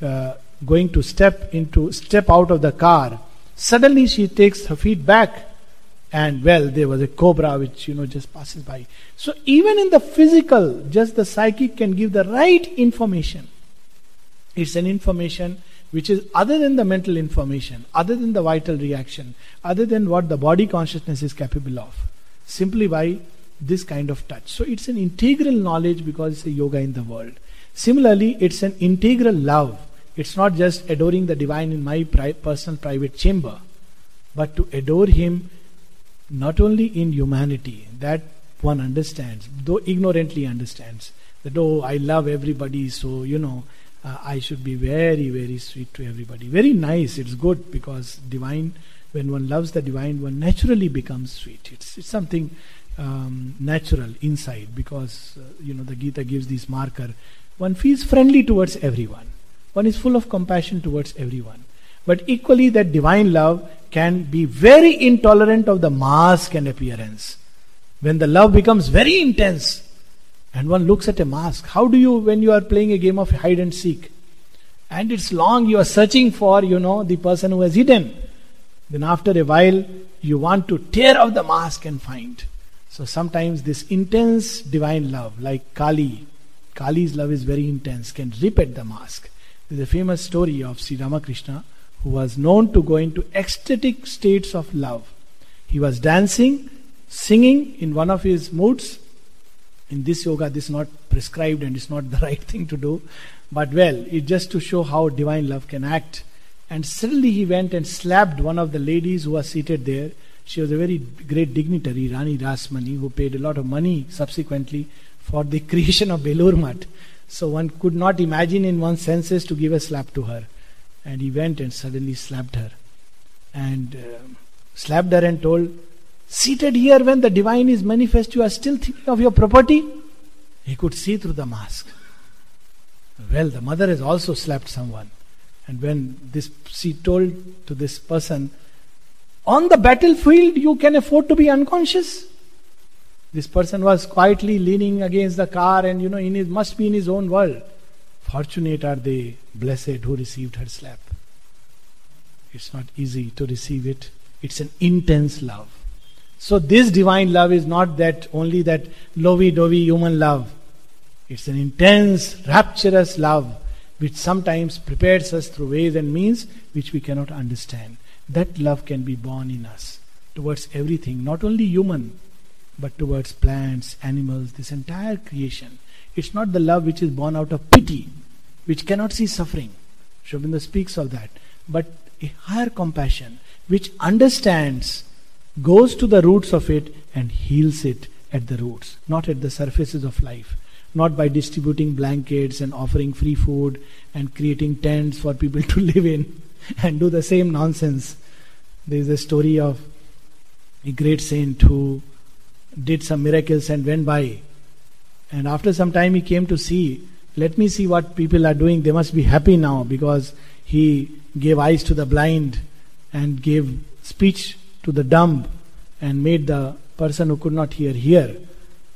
uh, going to step into step out of the car suddenly she takes her feet back and well there was a cobra which you know just passes by. So even in the physical just the psychic can give the right information. It's an information which is other than the mental information, other than the vital reaction, other than what the body consciousness is capable of, simply by this kind of touch. So it's an integral knowledge because it's a yoga in the world. Similarly, it's an integral love. It's not just adoring the divine in my pri- personal private chamber, but to adore him not only in humanity, that one understands, though ignorantly understands, that oh, I love everybody, so you know, uh, I should be very, very sweet to everybody. Very nice, it's good because divine, when one loves the divine, one naturally becomes sweet. It's, it's something um, natural inside because, uh, you know, the Gita gives this marker. One feels friendly towards everyone, one is full of compassion towards everyone. But equally, that divine love can be very intolerant of the mask and appearance. When the love becomes very intense, and one looks at a mask. How do you, when you are playing a game of hide and seek, and it's long, you are searching for, you know, the person who has hidden. Then after a while, you want to tear off the mask and find. So sometimes this intense divine love, like Kali, Kali's love is very intense, can rip at the mask. There's a famous story of Sri Ramakrishna who was known to go into ecstatic states of love. He was dancing, singing in one of his moods, in this yoga this is not prescribed and it's not the <laughs> right thing to do but well it's just to show how divine love can act and suddenly he went and slapped one of the ladies who was seated there she was a very great dignitary rani rasmani who paid a lot of money subsequently for the <laughs> creation of belur Math. so one could not imagine in one's senses to give a slap to her and he went and suddenly slapped her and uh, slapped her and told Seated here when the divine is manifest, you are still thinking of your property? He could see through the mask. Well, the mother has also slapped someone. And when this she told to this person, on the battlefield you can afford to be unconscious. This person was quietly leaning against the car and you know in his must be in his own world. Fortunate are they, blessed who received her slap. It's not easy to receive it. It's an intense love. So this divine love is not that only that lovey-dovey human love. It's an intense, rapturous love which sometimes prepares us through ways and means which we cannot understand. That love can be born in us towards everything, not only human, but towards plants, animals, this entire creation. It's not the love which is born out of pity, which cannot see suffering. Sri Aurobindo speaks of that. But a higher compassion which understands goes to the roots of it and heals it at the roots, not at the surfaces of life. Not by distributing blankets and offering free food and creating tents for people to <laughs> live in and do the same nonsense. There is a story of a great saint who did some miracles and went by. And after some time, he came to see, let me see what people are doing. They must be happy now because he gave eyes to the blind and gave speech to the dumb and made the person who could not hear hear.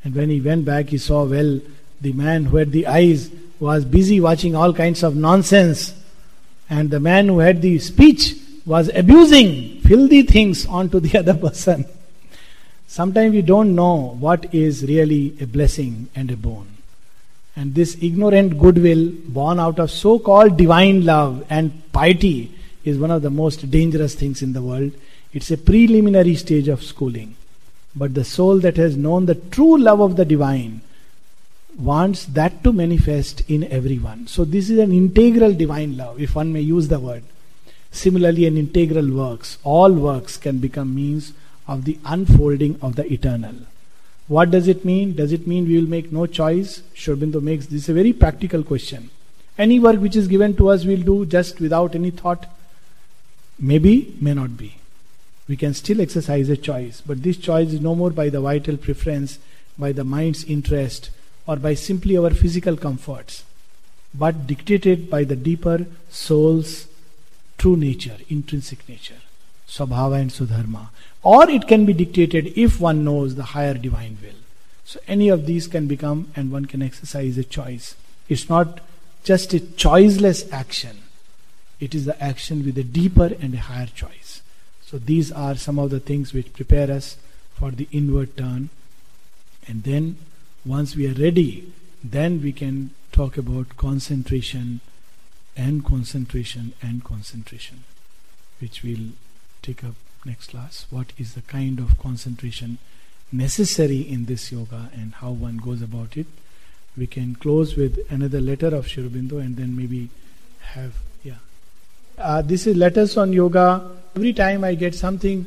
And when he went back, he saw, well, the man who had the eyes was busy watching all kinds of nonsense, and the man who had the speech was abusing filthy things onto the <laughs> other person. Sometimes we don't know what is really a blessing and a boon. And this ignorant goodwill born out of so called divine love and piety is one of the most dangerous things in the world it's a preliminary stage of schooling. But the soul that has known the true love of the divine wants that to manifest in everyone. So, this is an integral divine love, if one may use the word. Similarly, an integral works. All works can become means of the unfolding of the eternal. What does it mean? Does it mean we will make no choice? Sri Aurobindo makes this a very practical question. Any work which is given to us, we'll do just without any thought. Maybe, may not be we can still exercise a choice, but this choice is no more by the vital preference, by the mind's interest, or by simply our physical comforts, but dictated by the deeper soul's true nature, intrinsic nature, Swabhava and Swadharma. Or it can be dictated if one knows the higher divine will. So any of these can become, and one can exercise a choice. It's not just a choiceless action, it is the action with a deeper and a higher choice. So these are some of the things which prepare us for the inward turn. And then once we are ready, then we can talk about concentration and concentration and concentration, which we'll take up next class. What is the kind of concentration necessary in this yoga and how one goes about it? We can close with another letter of Sri Aurobindo and then maybe have, yeah. Uh, this is Letters on Yoga. Every time I get something,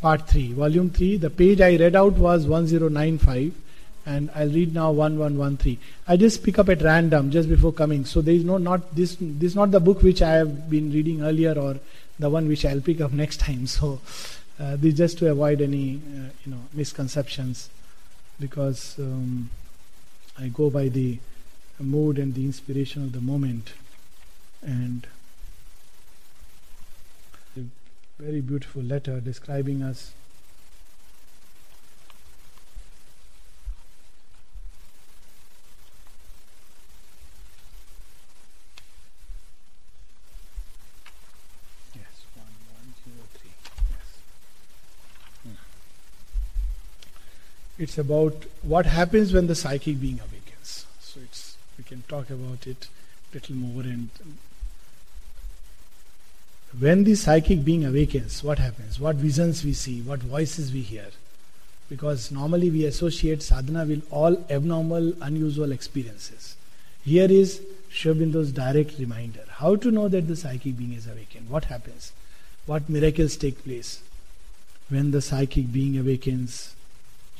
part 3, volume 3, the page I read out was 1095 and I'll read now 1113. I just pick up at random just before coming. So there is no not this this is not the book which I have been reading earlier or the one which I'll pick up <laughs> next time. So uh, this just to avoid any uh, you know misconceptions because um, I go by the mood and the inspiration of the moment and a very beautiful letter describing us It's about what happens when the psychic being awakens. So it's we can talk about it a little more and when the psychic being awakens, what happens? What visions we see, what voices we hear. Because normally we associate sadhana with all abnormal, unusual experiences. Here is Sri Aurobindo's direct reminder. How to know that the psychic being is awakened? What happens? What miracles take place? When the psychic being awakens,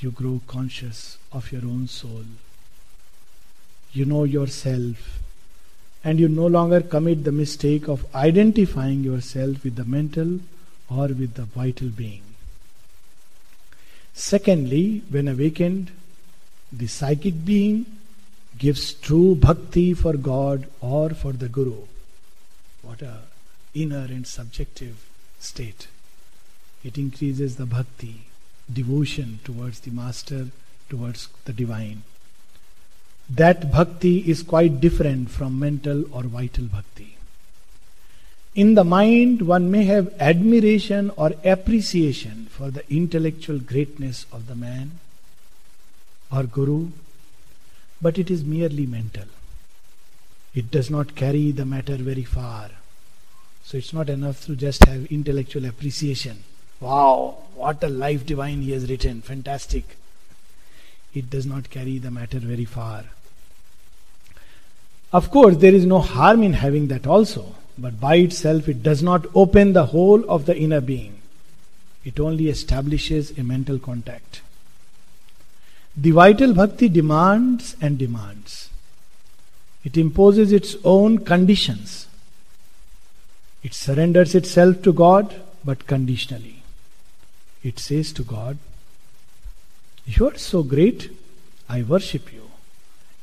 you grow conscious of your own soul. You know yourself, and you no longer commit the mistake of identifying yourself with the mental or with the vital being. Secondly, when awakened, the psychic being gives true bhakti for God or for the Guru. What a inner and subjective state. It increases the bhakti devotion towards the master, towards the divine. That bhakti is quite different from mental or vital bhakti. In the mind, one may have admiration or appreciation for the intellectual greatness of the man or guru, but it is merely mental. It does not carry the matter very far. So it's not enough to just have intellectual appreciation. Wow, what a life divine he has written. Fantastic. It does not carry the matter very far. Of course, there is no harm in having that also, but by itself it does not open the whole of the inner being. It only establishes a mental contact. The vital bhakti demands and demands. It imposes its own conditions. It surrenders itself to God, but conditionally. It says to God, You are so great, I worship you.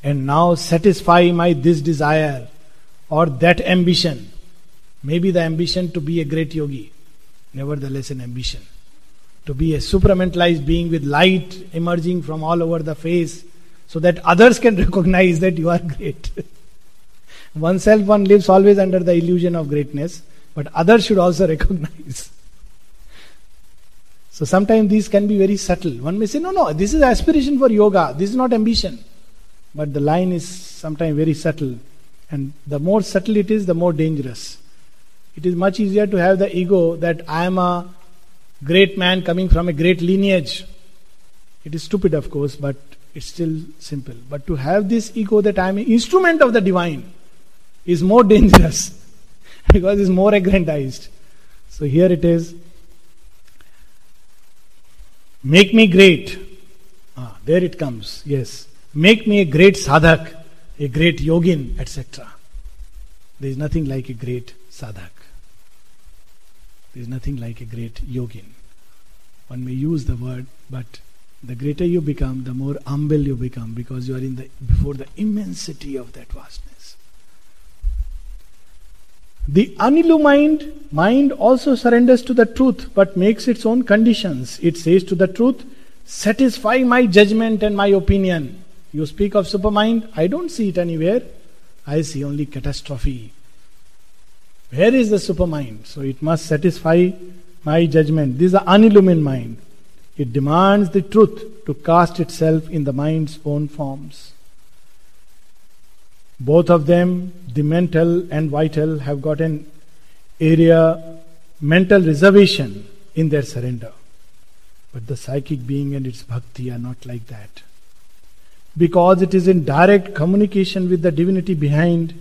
And now satisfy my this desire or that ambition. Maybe the ambition to be a great yogi, nevertheless, an ambition. To be a supramentalized being with light emerging from all over the face so that others can <laughs> recognize that you are great. <laughs> Oneself, one lives always under the illusion of greatness, but others should also <laughs> recognize. So sometimes these can be very subtle. One may say, no, no, this is aspiration for yoga, this is not ambition. But the line is sometimes very subtle. And the more subtle it is, the more dangerous. It is much easier to have the ego that I am a great man coming from a great lineage. It is stupid, of course, but it's still simple. But to have this ego that I am an instrument of the divine is more <laughs> dangerous because it's more aggrandized. So here it is Make me great. Ah, there it comes. Yes. Make me a great sadhak, a great yogin, etc. There is nothing like a great sadhak. There is nothing like a great yogin. One may use the word, but the greater you become, the more humble you become because you are in the before the immensity of that vastness. The unillumined mind also surrenders to the truth but makes its own conditions. It says to the truth, Satisfy my judgment and my opinion. You speak of supermind, I don't see it anywhere. I see only catastrophe. Where is the supermind? So it must satisfy my judgment. This is the unillumined mind. It demands the truth to cast itself in the mind's own forms. Both of them the mental and vital have got an area, mental reservation in their surrender. But the psychic being and its bhakti are not like that. Because it is in direct communication with the divinity behind,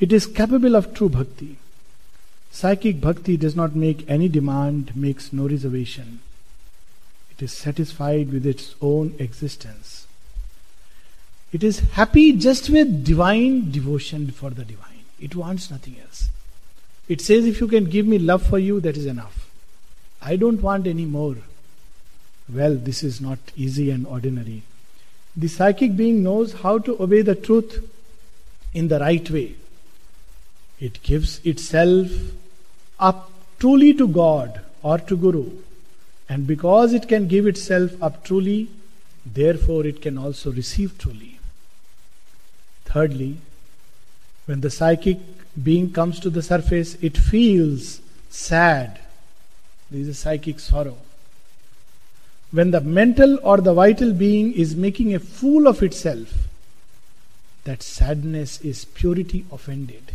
it is capable of true bhakti. Psychic bhakti does not make any demand, makes no reservation. It is satisfied with its own existence. It is happy just with divine devotion for the divine. It wants nothing else. It says, if you can give me love for you, that is enough. I don't want any more. Well, this is not easy and ordinary. The psychic being knows how to obey the truth in the right way. It gives itself up truly to God or to Guru. And because it can give itself up truly, therefore it can also receive truly. Thirdly, when the psychic being comes to the surface, it feels sad. There is a psychic sorrow when the mental or the vital being is making a fool of itself, that sadness is purity offended.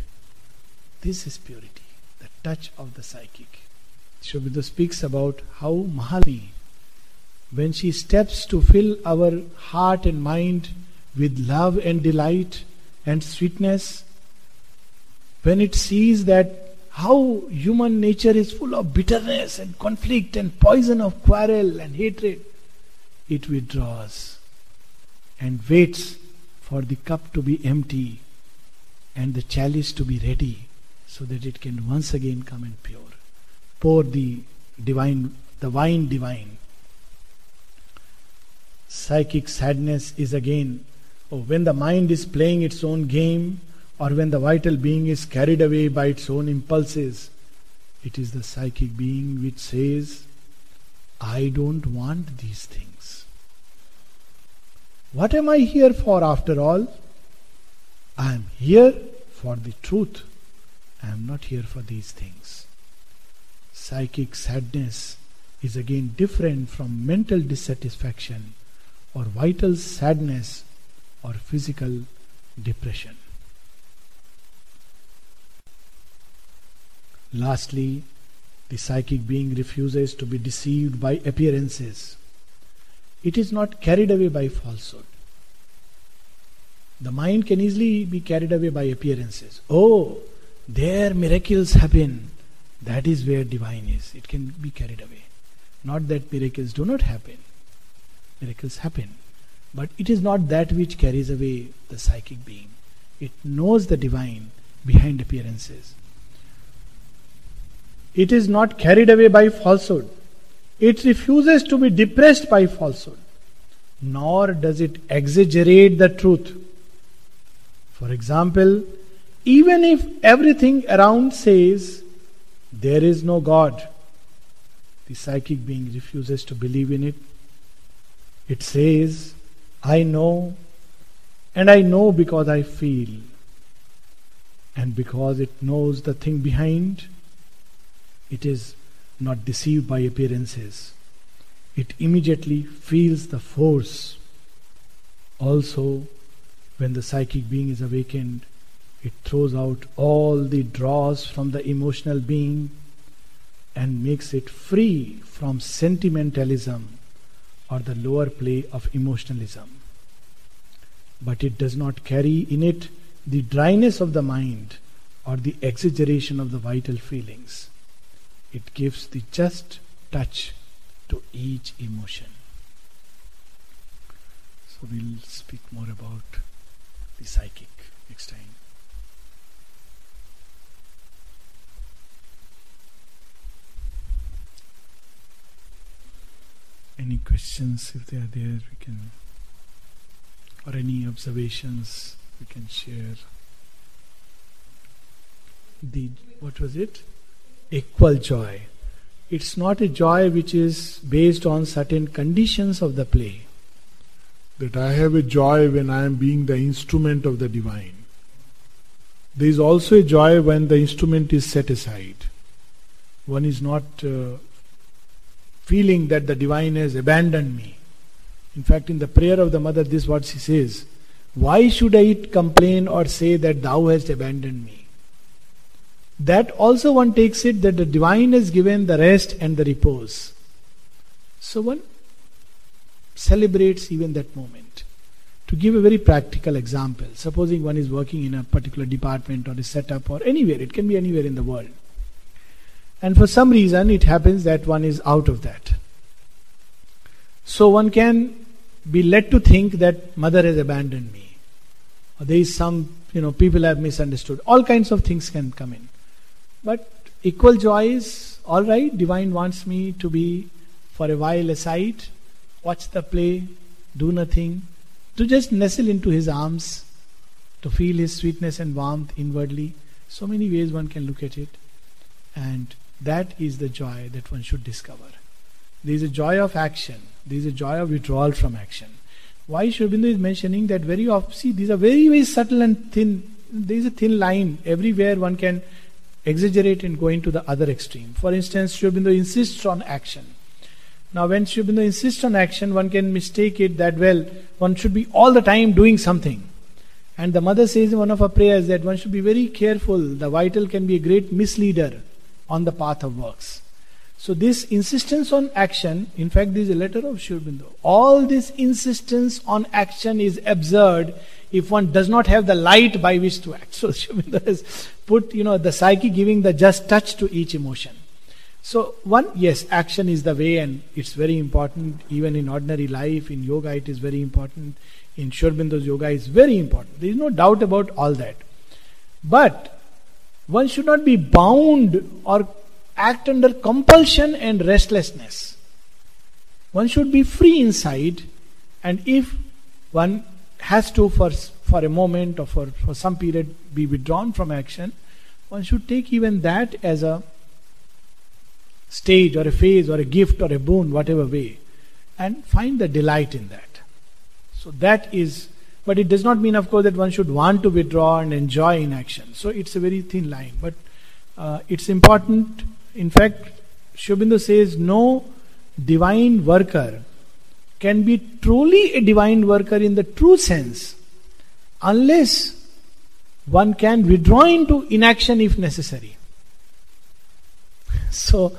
This is purity, the touch of the psychic. Sri Aurobindo speaks about how Mahalakshmi, when she steps to fill our heart and mind with love and delight and sweetness, when it sees that how human nature is full of bitterness and conflict and poison of quarrel and hatred, it withdraws and waits for the cup to be empty and the chalice to be ready so that it can once again come and pure. Pour the divine, the wine divine. Psychic sadness is again, oh, when the mind is playing its own game, or when the vital being is carried away by its own impulses, it is the psychic being which says, I don't want these things. What am I here for after all? I am here for the truth. I am not here for these things. Psychic sadness is again different from mental dissatisfaction or vital sadness or physical depression. Lastly, the psychic being refuses to be deceived by appearances. It is not carried away by falsehood. The mind can easily be carried away by appearances. Oh, there miracles happen. That is where divine is. It can be carried away. Not that miracles do not happen. Miracles happen. But it is not that which carries away the psychic being. It knows the divine behind appearances. It is not carried away by falsehood. It refuses to be depressed by falsehood. Nor does it exaggerate the truth. For example, even if everything around says there is no God, the psychic being refuses to believe in it. It says, I know, and I know because I feel. And because it knows the thing behind, it is not deceived by appearances. It immediately feels the force. Also, when the psychic being is awakened, it throws out all the draws from the emotional being and makes it free from sentimentalism or the lower play of emotionalism. But it does not carry in it the dryness of the mind or the exaggeration of the vital feelings. It gives the just touch to each emotion. So we'll speak more about the psychic next time. Any questions, if they are there, we can, or any observations we can share. The what was it? equal joy. It's not a joy which is based on certain conditions of the play. That I have a joy when I am being the instrument of the divine. There is also a joy when the instrument is set aside. One is not uh, feeling that the divine has abandoned me. In fact, in the prayer of the mother, this is what she says Why should I complain or say that thou hast abandoned me? That also one takes it that the divine has given the rest and the repose. So one celebrates even that moment. To give a very practical example, supposing one is working in a particular department or a setup or anywhere, it can be anywhere in the world. And for some reason, it happens that one is out of that. So one can be led to think that mother has abandoned me. Or there is some, you know, people have misunderstood. All kinds of things can come in. But equal joy is all right. Divine wants me to be for a while aside, watch the play, do nothing, to just nestle into his arms, to feel his sweetness and warmth inwardly. So many ways one can look at it. And that is the joy that one should discover. There is a joy of action, there is a joy of withdrawal from action. Why Sri Aurobindo is mentioning that very often, see, these are very, very subtle and thin. There is a thin line. Everywhere one can exaggerate and go into the other extreme. For instance, Sri Aurobindo insists on action. Now, when Sri Aurobindo insists on action, one can mistake it that, well, one should be all the time doing something. And the mother says in one of her prayers that one should be very careful. The vital can be a great misleader on the path of works. So, this insistence on action, in fact, there is a letter of Sri Aurobindo. All this insistence on action is absurd if one does not have the light by which to act. <laughs> So, Sri Aurobindo has put, you know, the psyche giving the just touch to each emotion. So, one, yes, action is the way, and it's very important. Even in ordinary life, in yoga, it is very important. In Sri Aurobindo's yoga, is very important. There is no doubt about all that. But one should not be bound or act under compulsion and restlessness. One should be free inside, and if one has to, for, for a moment or for, for some period, be withdrawn from action, one should take even that as a stage or a phase or a gift or a boon, whatever way, and find the delight in that. So that is, but it does not mean, of course, that one should want to withdraw and enjoy inaction. So it's a very thin line, but uh, it's important in fact, Sri Aurobindo says no divine worker can be truly a divine worker in the true sense unless one can withdraw into inaction if necessary. <laughs> So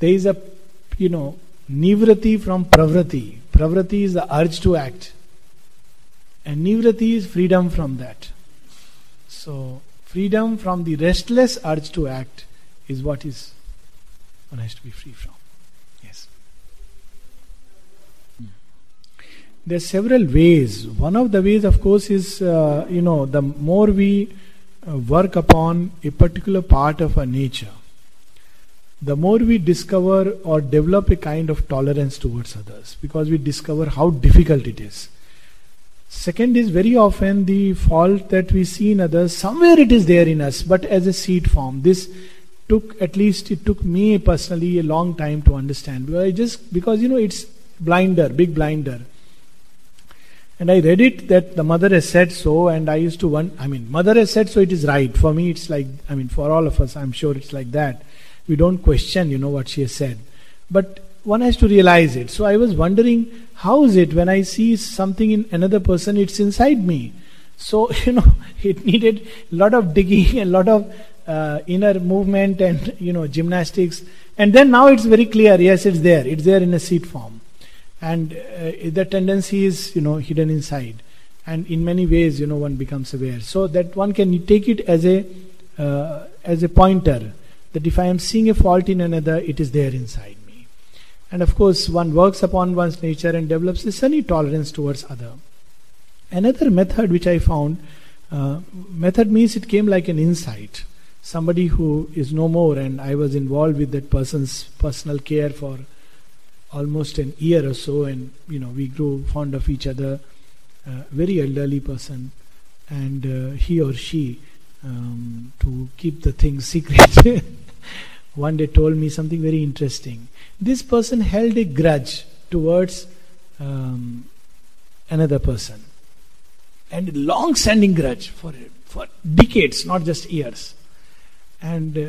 there is a you know nivritti from pravritti. Pravritti is the urge to act, and nivritti is freedom from that. So freedom from the restless urge to act is what is one has to be free from. Yes. There are several ways. One of the ways, of course, is uh, you know, the more we uh, work upon a particular part of our nature, the more we discover or develop a kind of tolerance towards others because we discover how difficult it is. Second is very often the fault that we see in others, somewhere it is there in us, but as a seed form. This took at least it took me personally a long time to understand. Because I just because you know it's blinder, big blinder. And I read it that the mother has said so, and I used to one. I mean, mother has said so. It is right for me. It's like I mean, for all of us, I'm sure it's like that. We don't question, you know, what she has said, but one has to realize it. So I was wondering, how is it when I see something in another person, it's inside me. So <laughs> you know, it needed a lot of digging, a lot of uh, inner movement and you know gymnastics. And then now it's very clear yes it's there. It's there in a seed form. And uh, the tendency is you know hidden inside. And in many ways you know one becomes aware. So that one can take it as a uh, as a pointer that if i am seeing a fault in another it is there inside me. And of course one works upon one's nature and develops a sunny tolerance towards other. Another method which i found uh, method means it came like an insight somebody who is no more, and I was involved with that person's personal care for almost an year or so, and you know we grew fond of each other. Uh, very elderly person, and uh, he or she, um, to keep the thing <laughs> secret, one day told me something very interesting. This person held a grudge towards um, another person, and a long-standing grudge for for decades, not just years. And uh,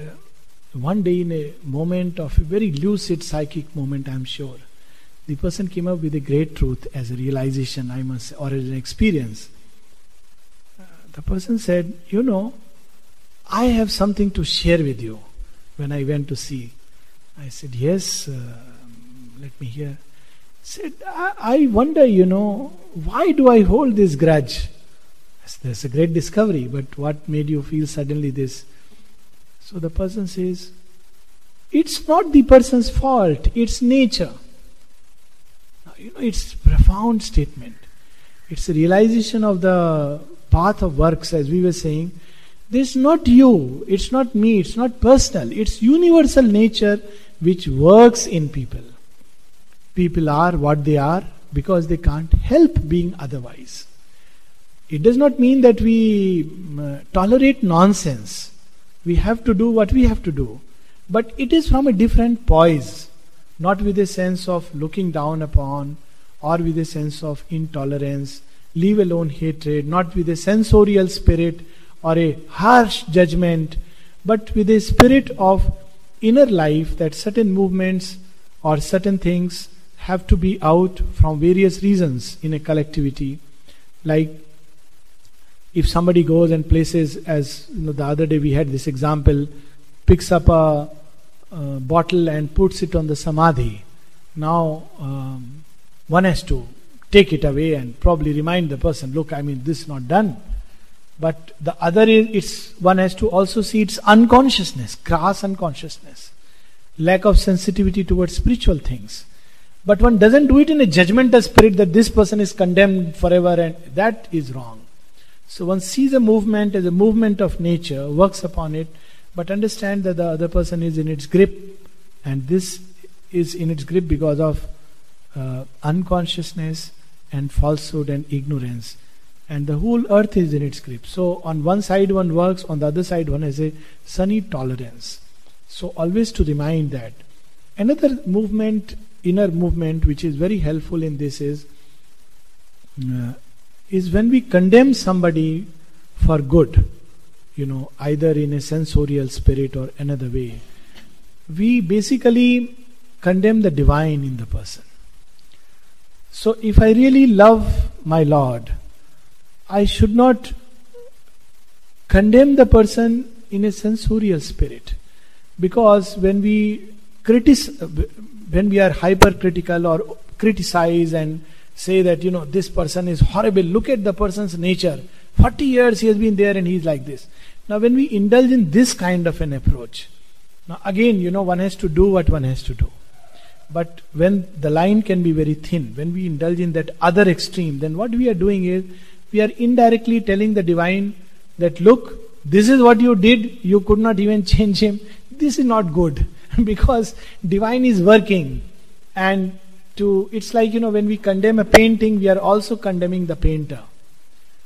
one day, in a moment of a very lucid psychic moment, I'm sure, the person came up with a great truth as a realization, I must, or as an experience. the person said, You know, I have something to share with you when I went to see. I said, Yes, uh, let me hear. Said, I, I wonder, you know, why do I hold this grudge? That's a great discovery, but what made you feel suddenly this? So the person says, It's not the person's fault, it's nature. Now, you know, it's profound statement. It's a realization of the path of works, as we were saying. This is not you, it's not me, it's not personal, it's universal nature which works in people. People are what they are because they can't help being otherwise. It does not mean that we uh, tolerate nonsense. We have to do what we have to do. But it is from a different poise, not with a sense of looking down upon or with a sense of intolerance, leave alone hatred, not with a censorial spirit or a harsh judgment, but with a spirit of inner life that certain movements or certain things have to be out from various reasons in a collectivity. Like if somebody goes and places, as you know, the other day we had this example, picks up a, a bottle and puts it on the samadhi. Now um, one has to take it away and probably remind the person, look, I mean, this is not done. But the other is, it's one has to also see its unconsciousness, crass unconsciousness, lack of sensitivity towards spiritual things. But one doesn't do it in a judgmental spirit that this person is condemned forever, and that is wrong. So one sees a movement as a movement of nature, works upon it, but understand that the other person is in its grip, and this is in its grip because of uh, unconsciousness and falsehood and ignorance and the whole earth is in its grip. So, on one side one works, on the other side one has a sunny tolerance. So, always to remind that. Another movement, inner movement, which is very helpful in this is uh, is when we condemn somebody for good, you know, either in a censorial spirit or another way, we basically condemn the divine in the person. So, if I really love my Lord, I should not condemn the person in a censorial spirit. Because when we criticize, when we are hypercritical or criticize and say that, you know, this person is horrible, look at the person's nature. 40 years he has been there and he is like this. Now, when we indulge in this kind of an approach, now again, you know, one has to do what one has to do. But when the line can be very thin, when we indulge in that other extreme, then what we are doing is we are indirectly telling the divine that, look, this is what you did, you could not even <laughs> change him. This is not good <laughs> because divine is working. And to it's like, you know, when we condemn a painting, we are also condemning the painter.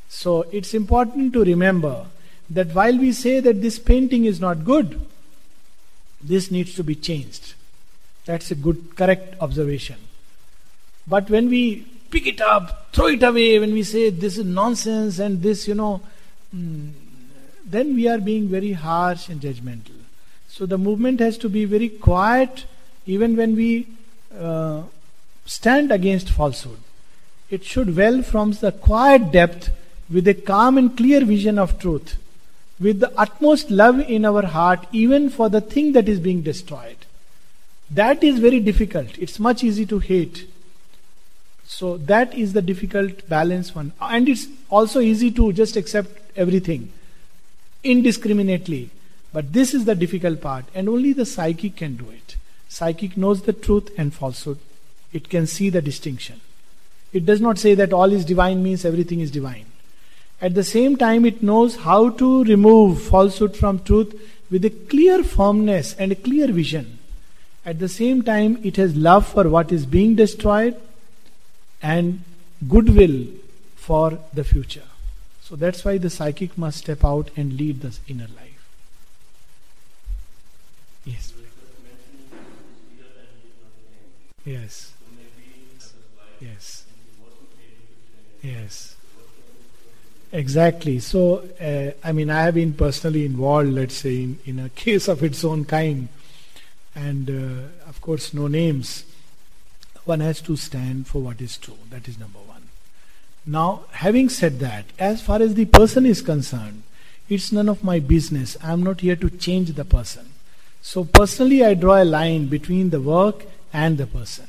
So it's important to remember that while we say that this painting is not good, this needs to be changed. That's a good, correct observation. But when we pick it up, throw it away when we say this is nonsense and this, you know, mm, then we are being very harsh and judgmental. So the movement has to be very quiet even when we uh, stand against falsehood. It should well from the quiet depth with a calm and clear vision of truth, with the utmost love in our heart, even for the thing that is being destroyed. That is very difficult. It's much easy to hate. So that is the difficult balance one. And it's also easy to just accept everything indiscriminately. But this is the difficult part, and only the psychic can do it. Psychic knows the truth and falsehood. It can see the distinction. It does not say that all is divine means everything is divine. At the same time, it knows how to remove falsehood from truth with a clear firmness and a clear vision. At the same time, it has love for what is being destroyed and goodwill for the future. So that's why the psychic must step out and lead the inner life. Yes. Yes. Yes. Exactly. So, uh, I mean, I have been personally involved, let's say, in, in a <laughs> case of its own kind, and uh, of course, no names one has to stand for what is true. That is number one. Now, having said that, as far as the person is concerned, it's none of my business. I'm not here to change the person. So, personally, I draw a line between the work and the person.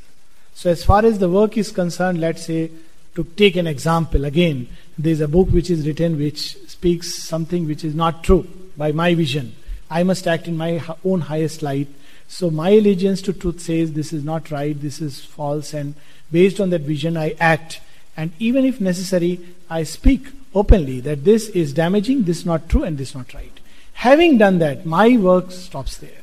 So, as far as the work is concerned, let's say, to take an example, again, there's a book which is written which speaks something which is not true by my vision. I must act in my own highest light. So, my allegiance to truth says this is not right, this is false, and based on that vision, I act. And even if necessary, I speak openly that this is damaging, this is not true, and this is not right. Having done that, my work stops there.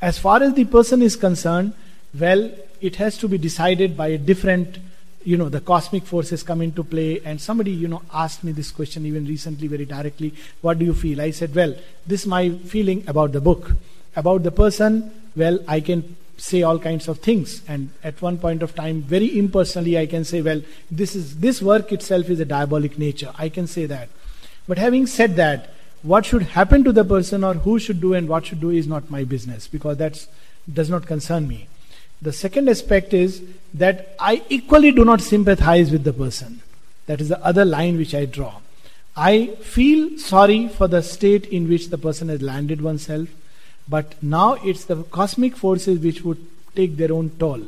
As far as the person is concerned, well, it has to be decided by a different, you know, the cosmic forces come into play. And somebody, you know, asked me this question even recently very directly What do you feel? I said, Well, this is my feeling about the book. About the person, well, I can say all kinds of things and at one point of time very impersonally i can say well this is this work itself is a diabolic nature i can say that but having said that what should happen to the person or who should do and what should do is not my business because that does not concern me the second aspect is that i equally do not sympathize with the person that is the other line which i draw i feel sorry for the state in which the person has landed oneself but now it's the cosmic forces which would take their own toll.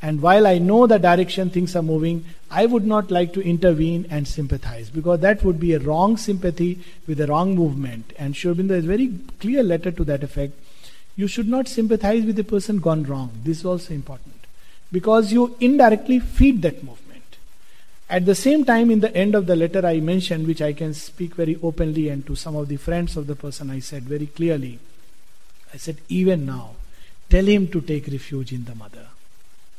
And while I know the direction things are moving, I would not like to intervene and sympathize because that would be a wrong sympathy with a wrong movement. And Aurobindo has very clear letter to that effect. You should not sympathize with a person gone wrong. This is also important because you indirectly feed that movement. At the same time, in the end of the letter I mentioned, which I can speak very openly, and to some of the friends of the person I said very clearly I said, even now, tell him to take refuge in the mother.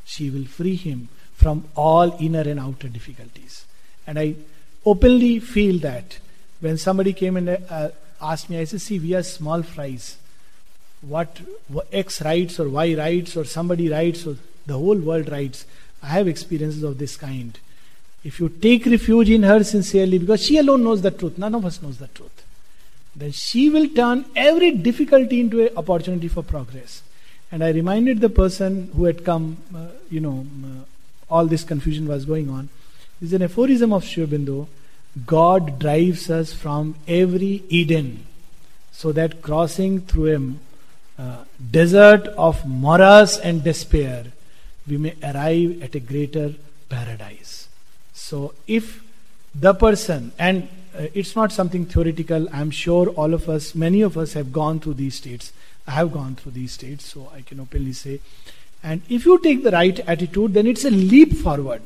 She will free him from all inner and outer difficulties. And I openly feel that when somebody came and uh, asked me, I said, see, we are small fries. What, X writes or Y writes or somebody writes or the whole world writes. I have experiences of this kind. If you take refuge in her sincerely, because she alone knows the truth, none of us knows the truth then she will turn every difficulty into an opportunity for progress. And I reminded the person who had come, uh, you know, uh, all this confusion was going on. This is an aphorism of Sri Aurobindo. God drives us from every Eden so that crossing through a uh, desert of morass and despair, we may arrive at a greater paradise. So if the person, and uh, it's not something theoretical. I'm sure all of us, many of us have gone through these states. I have gone through these states, so I can openly say. And if you take the right attitude, then it's a leap forward.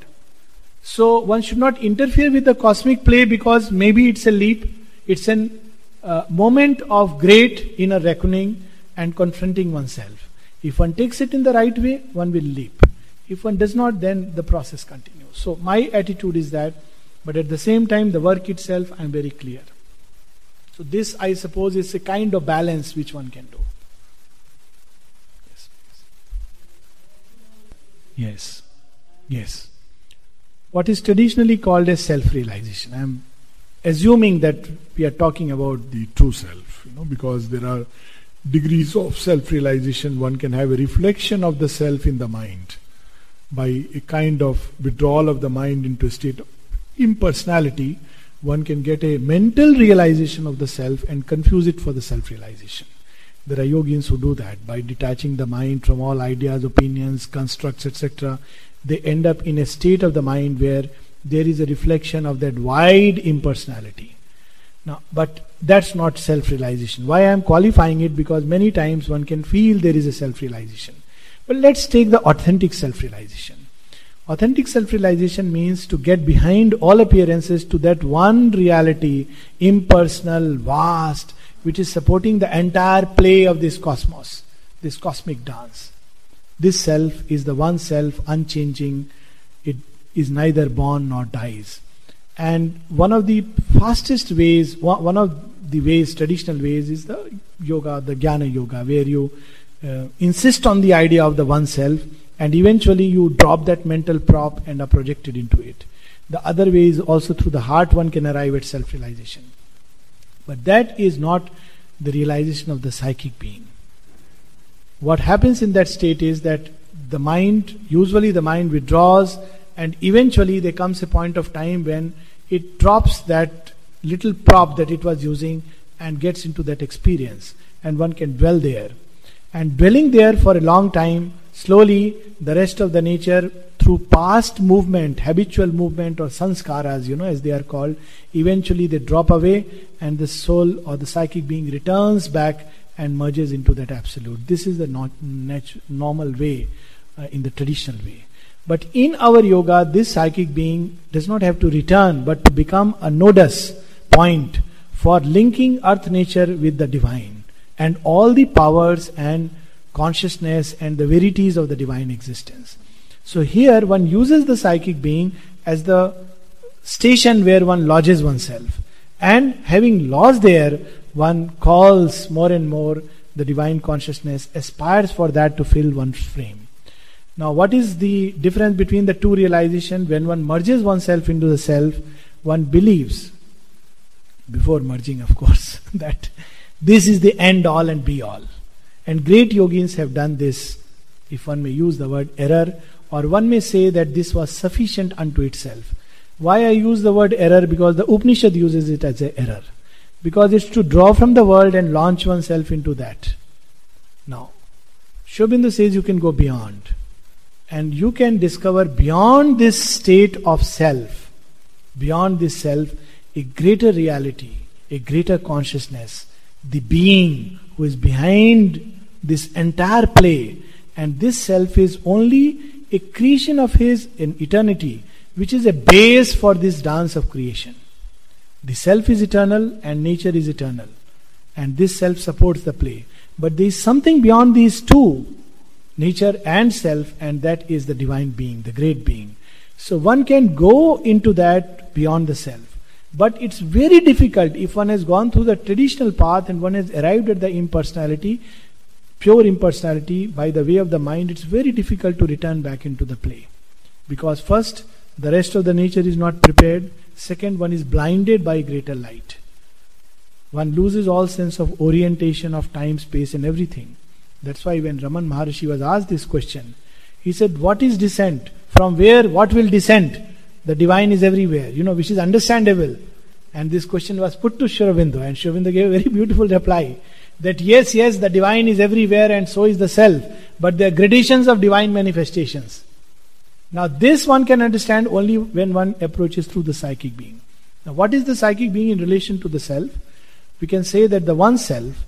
So one should not interfere with the cosmic play because maybe it's a leap. It's a uh, moment of great inner reckoning and confronting oneself. If one takes it in the right way, one will leap. If one does not, then the process continues. So my attitude is that but at the same time, the work itself, I am very clear. So, this, I suppose, is a kind of balance which one can do. Yes. Yes. Yes. What is traditionally called as self realization. I am assuming that we are talking about the true self, you know, because there are degrees of self realization. One can have a reflection of the self in the mind by a kind of withdrawal of the mind into a state of impersonality, one can get a mental realization of the self and confuse it for the self realization. There are yogins who do that by detaching the mind from all ideas, opinions, constructs, etc. They end up in a state of the mind where there is a reflection of that wide impersonality. Now, but that's not self realization. Why I am qualifying it? Because many times one can feel there is a self realization. But let's take the authentic self realization. Authentic self realization means to get behind all appearances to that one reality, impersonal, vast, which is supporting the entire play of this cosmos, this cosmic dance. This self is the one self, unchanging, it is neither born nor dies. And one of the fastest ways, one of the ways, traditional ways, is the yoga, the jnana yoga, where you uh, insist on the idea of the one self and eventually you drop that mental prop and are projected into it. The other way is also through the heart one can arrive at self realization. But that is not the realization of the psychic being. What happens in that state is that the mind, usually the mind withdraws and eventually there comes a point of time when it drops that little prop that it was using and gets into that experience. And one can dwell there. And dwelling there for a long time slowly the rest of the nature through past movement habitual movement or sanskaras you know as they are called eventually they drop away and the soul or the psychic being returns back and merges into that absolute. This is the not natu- normal way uh, in the traditional way but in our yoga, this psychic being does not have to return, but to become a nodus point for linking earth nature with the divine and all the powers and consciousness and the verities of the divine existence. So here one uses the psychic being as the station where one lodges oneself. And having lodged there, one calls more and more the divine consciousness, aspires for that to fill one's frame. Now, what is the difference between the two realization? When one merges oneself into the self, one believes, before merging, of course, <laughs> that this is the end all and be all. And great yogins have done this, if one may use the word error, or one may say that this was sufficient unto itself. Why I use the word error? Because the Upanishad uses it as an error. Because it's to draw from the world and launch oneself into that. Now, Sri Aurobindo says you can go beyond and you can discover beyond this state of self, beyond this self, a greater reality, a greater consciousness, the being who is behind this entire play. And this self is only a creation of His in eternity, which is a base for this dance of creation. The self is eternal and nature is eternal. And this self supports the play. But there is something beyond these two nature and self, and that is the divine being, the great being. So one can go into that beyond the self. But it's very difficult if one has gone through the traditional path and one has arrived at the impersonality, pure impersonality, by the way of the mind, it's very difficult to return back into the play. Because first, the rest of the nature is not prepared. Second, one is blinded by greater light. One loses all sense of orientation of time, space, and everything. That's why when Raman Maharshi was asked this question, he said, What is descent? From where, what will descend? The divine is everywhere, you know, which is understandable. And this question was put to Sri and Sri gave a very beautiful reply that yes, yes, the divine is everywhere and so is the self, but there are gradations of divine manifestations. Now, this one can understand only when one approaches through the psychic being. Now, what is the psychic being in relation to the self? We can say that the one self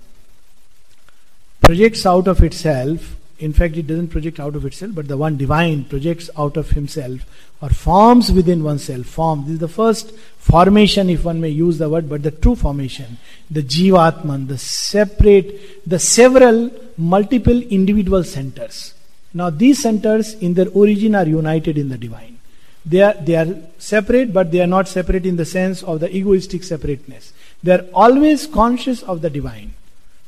projects out of itself. In fact, it doesn't project out of itself, but the one divine projects out of himself or forms within oneself. Form. This is the first formation, if one may use the word, but the true formation. The Jivatman, the separate, the several multiple individual centers. Now, these centers in their origin are united in the divine. They are, they are separate, but they are not separate in the sense of the egoistic separateness. They are always conscious of the divine.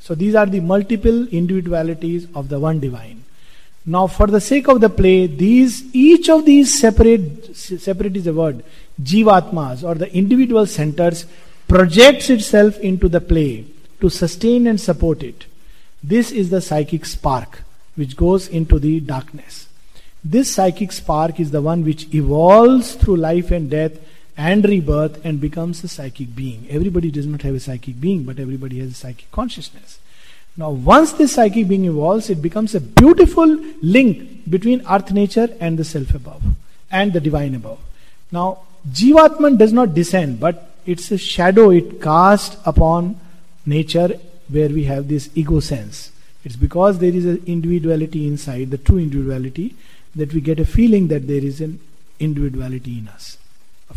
So these are the multiple individualities of the one divine. Now, for the sake of the play, these each of these separate separate is a word, jivatmas or the individual centers projects itself into the play to sustain and support it. This is the psychic spark which goes into the darkness. This psychic spark is the one which evolves through life and death and rebirth and becomes a psychic being. Everybody does not have a psychic being, but everybody has a psychic consciousness. Now, once this psychic being evolves, it becomes a beautiful link between earth nature and the self above and the divine above. Now, Jivatman does not descend, but it's a shadow it casts upon nature where we have this ego sense. It's because there is an individuality inside, the true individuality, that we get a feeling that there is an individuality in us.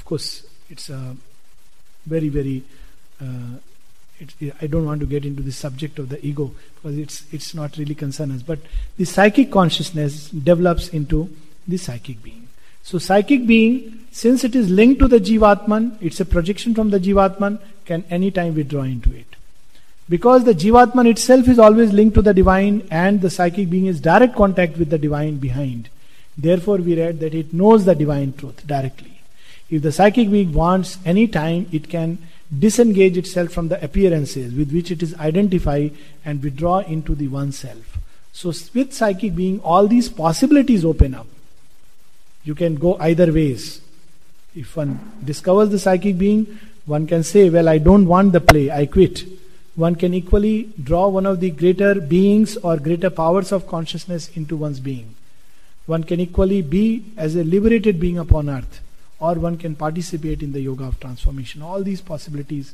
Of course, it's a very, very. Uh, it, I don't want to get into the subject of the ego because it's it's not really concern us. But the psychic consciousness develops into the psychic being. So psychic being, since it is linked to the jivatman, it's a projection from the jivatman, can anytime withdraw into it. Because the jivatman itself is always linked to the divine and the psychic being is direct contact with the divine behind. Therefore, we read that it knows the divine truth directly. If the psychic being wants any time, it can disengage itself from the appearances with which it is identified and withdraw into the one self. So, with psychic being, all these possibilities open up. You can go either ways. If one discovers the psychic being, one can say, Well, I don't want the play, I quit. One can equally draw one of the greater beings or greater powers of consciousness into one's being. One can equally be as a liberated being upon earth, or one can participate in the yoga of transformation. All these possibilities,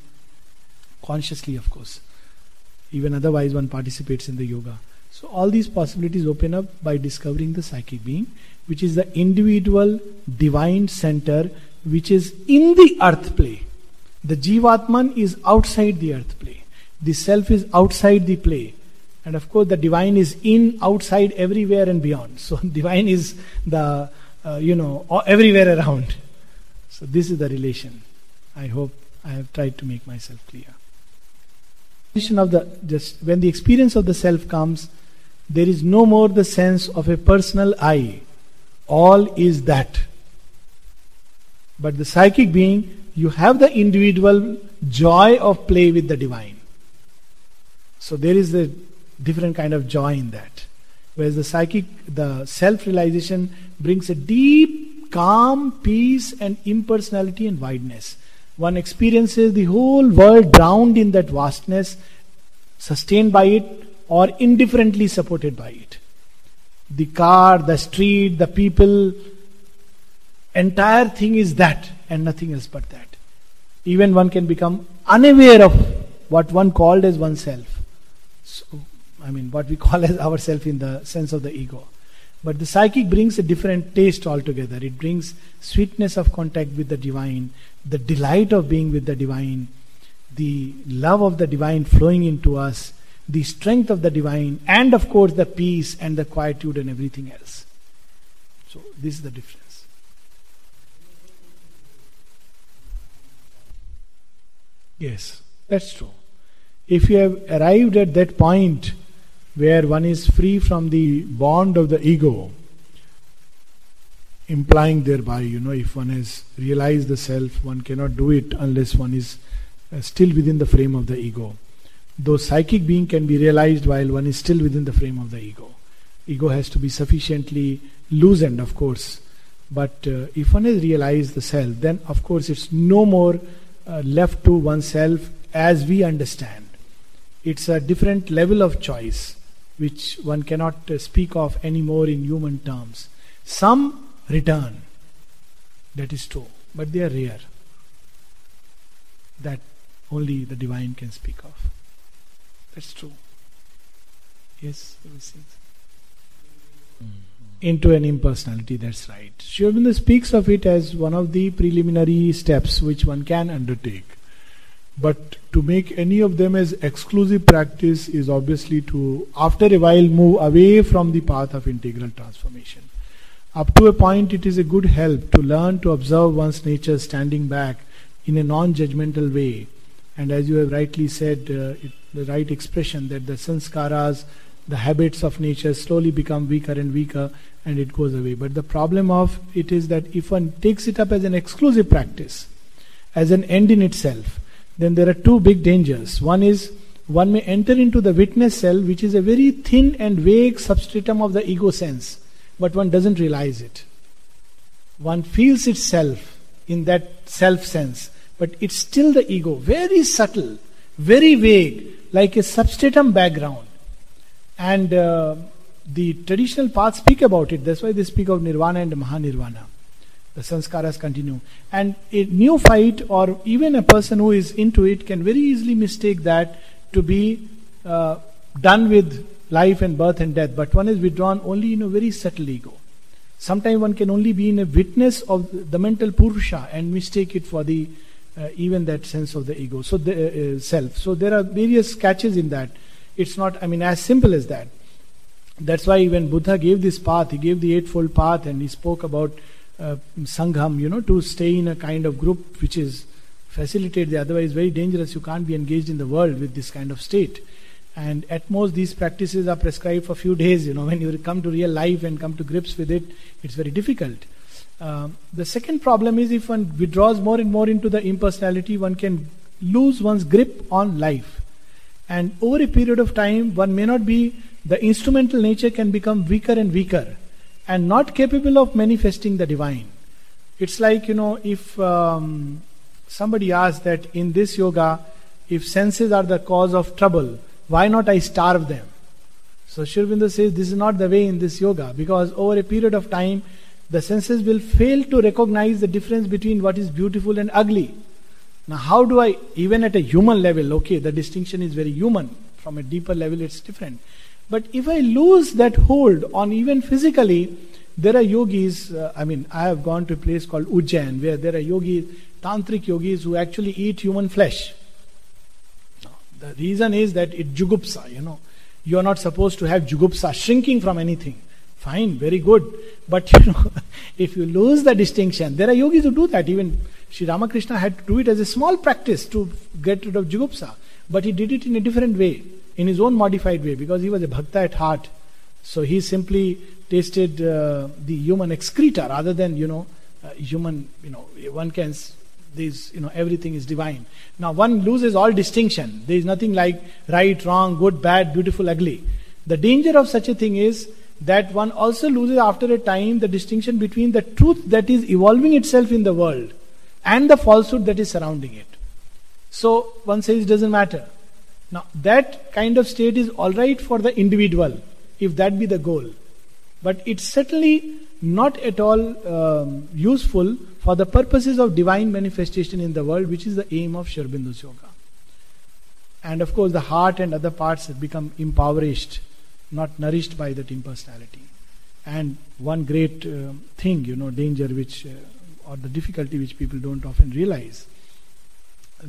consciously, of course. Even otherwise, one participates in the yoga. So, all these possibilities open up by discovering the psychic being, which is the individual divine center which is in the earth play. The Jivatman is outside the earth play. The self is outside the play. And of course, the divine is in, outside, everywhere and beyond. <laughs> So, divine is the, uh, you know, everywhere around. So, this is the relation. I hope I have tried to make myself clear. Of the, just when the experience of the self comes, there is no more the sense of a personal I. All is that. But the psychic being, you have the individual joy of play with the divine. So there is a different kind of joy in that. Whereas the psychic, the self realization brings a deep, calm, peace, and impersonality and wideness. One experiences the whole world drowned in that vastness, sustained by it, or indifferently supported by it. The car, the street, the people, entire thing is that and nothing else but that. Even one can become unaware of what one called as oneself. So, I mean, what we call as <laughs> ourself in the sense of the ego. But the psychic brings a different taste altogether. It brings sweetness of contact with the divine, the delight of being with the divine, the love of the divine flowing into us, the strength of the divine, and of course the peace and the quietude and everything else. So, this is the difference. Yes, that's true. If you have arrived at that point where one is free from the bond of the ego, implying thereby, you know, if one has realized the self, one cannot do it unless one is uh, still within the frame of the ego though psychic being can be realized while one is still within the frame of the ego. Ego has to be sufficiently loosened, of course. But uh, if one has realized the self, then of course it's no more uh, left to oneself as we understand. It's a different level of choice which one cannot uh, speak of anymore in human terms. Some return, that is true, but they are rare. That only the divine can speak of. That's true. Yes, mm-hmm. Into an impersonality, that's right. Sri Aurobindo speaks of it as one of the preliminary steps which one can undertake. But to make any of them as exclusive practice is obviously to, after a while, move away from the path of integral transformation. Up to a point, it is a good help to learn to observe one's nature standing back in a non judgmental way. And as you have rightly said, uh, it, the right expression that the sanskaras, the habits of nature slowly become weaker and weaker and it goes away. But the problem of it is that if one takes it up as an exclusive practice, as an end in itself, then there are two big dangers. One is one may enter into the witness self, which is a very thin and vague substratum of the ego sense, but one doesn't realize it. One feels itself in that self sense, but it's still the ego, very subtle, very vague, like a substratum background. And uh, the traditional paths speak about it. That's why they speak of nirvana and mahanirvana. The sanskaras continue. And a neophyte or even a person who is into it can very easily mistake that to be uh, done with life and birth and death. But one is withdrawn only in a very subtle ego. Sometimes one can only be in a witness of the mental purusha and mistake it for the uh, even that sense of the ego, so the uh, uh, self. So there are various catches in that. It's not, I mean, as simple as that. That's why when Buddha gave this path, he gave the eightfold path, and he spoke about uh, sangham, you know, to stay in a kind of group which is facilitated. The otherwise, very dangerous. You can't be engaged in the world with this kind of state. And at most, these practices are prescribed for a few days. You know, when you come to real life and come to grips with it, it's very difficult. Um, the second problem is if one withdraws more and more into the impersonality, one can lose one's grip on life. And over a period of time, one may not be, the instrumental nature can become weaker and weaker. And not capable of manifesting the divine. It's like, you know, if um, somebody asks that in this yoga, if senses are the cause of trouble, why not I starve them? So Aurobindo says this is not the way in this yoga because over a period of time, the senses will fail to recognize the difference between what is beautiful and ugly. Now, how do I, even at a human level, okay, the distinction is very human, from a deeper level, it's different. But if I lose that hold on even physically, there are yogis, uh, I mean, I have gone to a place called Ujjain where there are yogis, tantric yogis who actually eat human flesh. The reason is that it jugupsa, you know. You are not supposed to have jugupsa, shrinking from anything. Fine, very good. But <laughs> you know, if you lose the distinction, there are yogis who do that. Even Sri Ramakrishna had to do it as a small practice to get rid of jugupsa. But he did it in a different way, in his own modified way, because he was a bhakta at heart. So he simply tasted uh, the human excreta rather than, you know, uh, human, you know, one can, this, you know, everything is divine. Now one loses all distinction. There is nothing like right, wrong, good, bad, beautiful, ugly. The danger of such a thing is that one also loses after a time the distinction between the truth that is evolving itself in the world and the falsehood that is surrounding it. So one says it doesn't matter. Now that kind of state is alright for the individual, if that be the goal. But it's certainly not at all um, useful for the purposes of divine manifestation in the world, which is the aim of Sri Aurobindo's yoga. And of course, the heart and other parts have become impoverished, not nourished by that impersonality. And one great uh, thing, you know, danger which, uh, or the difficulty which people don't often realize,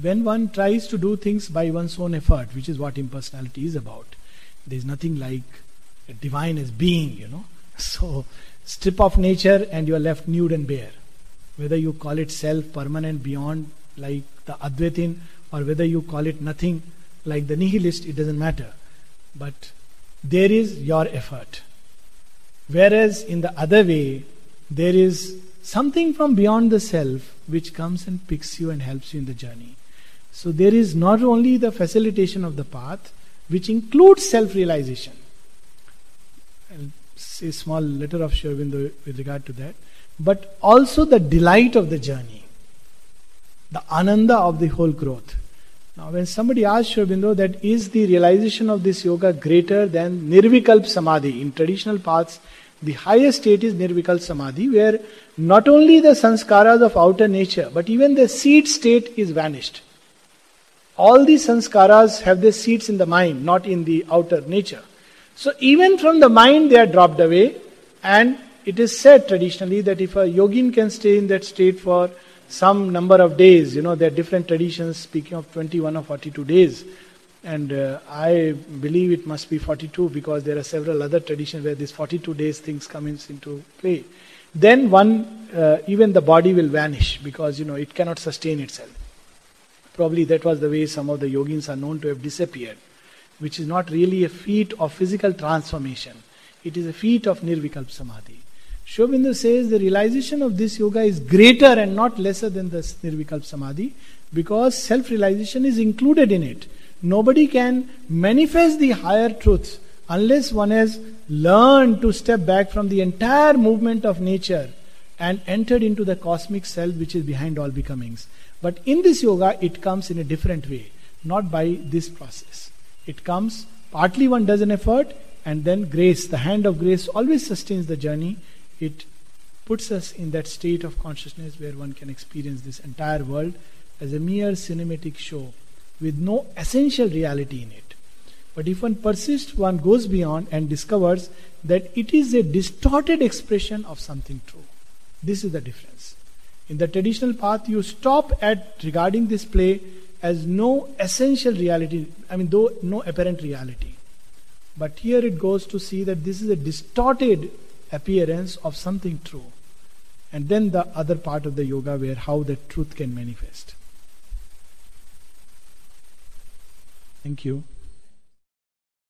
when one tries to do things by one's own effort, which is what impersonality is about, there is nothing like divine as being, you know. <laughs> So, strip off nature and you are left nude and bare. Whether you call it self, permanent, beyond, like the Advaitin, or whether you call it nothing, like the nihilist, it doesn't matter. But there is your effort. Whereas in the other way, there is something from beyond the self which comes and picks you and helps you in the journey. So there is not only the facilitation of the path, which includes self realization. A small letter of Sri with regard to that, but also the delight of the journey, the ananda of the whole growth. Now, when somebody asks Sri that is the realization of this yoga greater than Nirvikalp Samadhi, in traditional paths, the highest state is Nirvikalp Samadhi, where not only the sanskaras of outer nature, but even the seed state is vanished. All these sanskaras have their seeds in the mind, not in the outer nature. So even from the mind they are dropped away, and it is said traditionally that if a yogin can stay in that state for some number of days, you know, there are different traditions speaking of 21 or 42 days. And uh, I believe it must be 42 because there are several other traditions where this 42 days things come into play. Then one, uh, even the body will vanish because, you know, it cannot sustain itself. Probably that was the way some of the yogins are known to have disappeared, which is not really a feat of physical transformation. It is a feat of nirvikalp samadhi. Sri Aurobindo says the realization of this yoga is greater and not lesser than the nirvikalp samadhi because self realization is included in it. Nobody can manifest the higher truths unless one has learned to step back from the entire movement of nature and entered into the cosmic self which is behind all becomings. But in this yoga, it comes in a different way, not by this process. It comes, partly one does an effort, and then grace, the hand of grace, always sustains the journey. It puts us in that state of consciousness where one can experience this entire world as a mere cinematic show with no essential reality in it. But if one persists, one goes beyond and discovers that it is a distorted expression of something true. This is the difference. In the traditional path, you stop at regarding this play as no essential reality, I mean, though no apparent reality. But here it goes to see that this is a distorted appearance of something true. And then the other part of the yoga where how the truth can manifest. Thank you.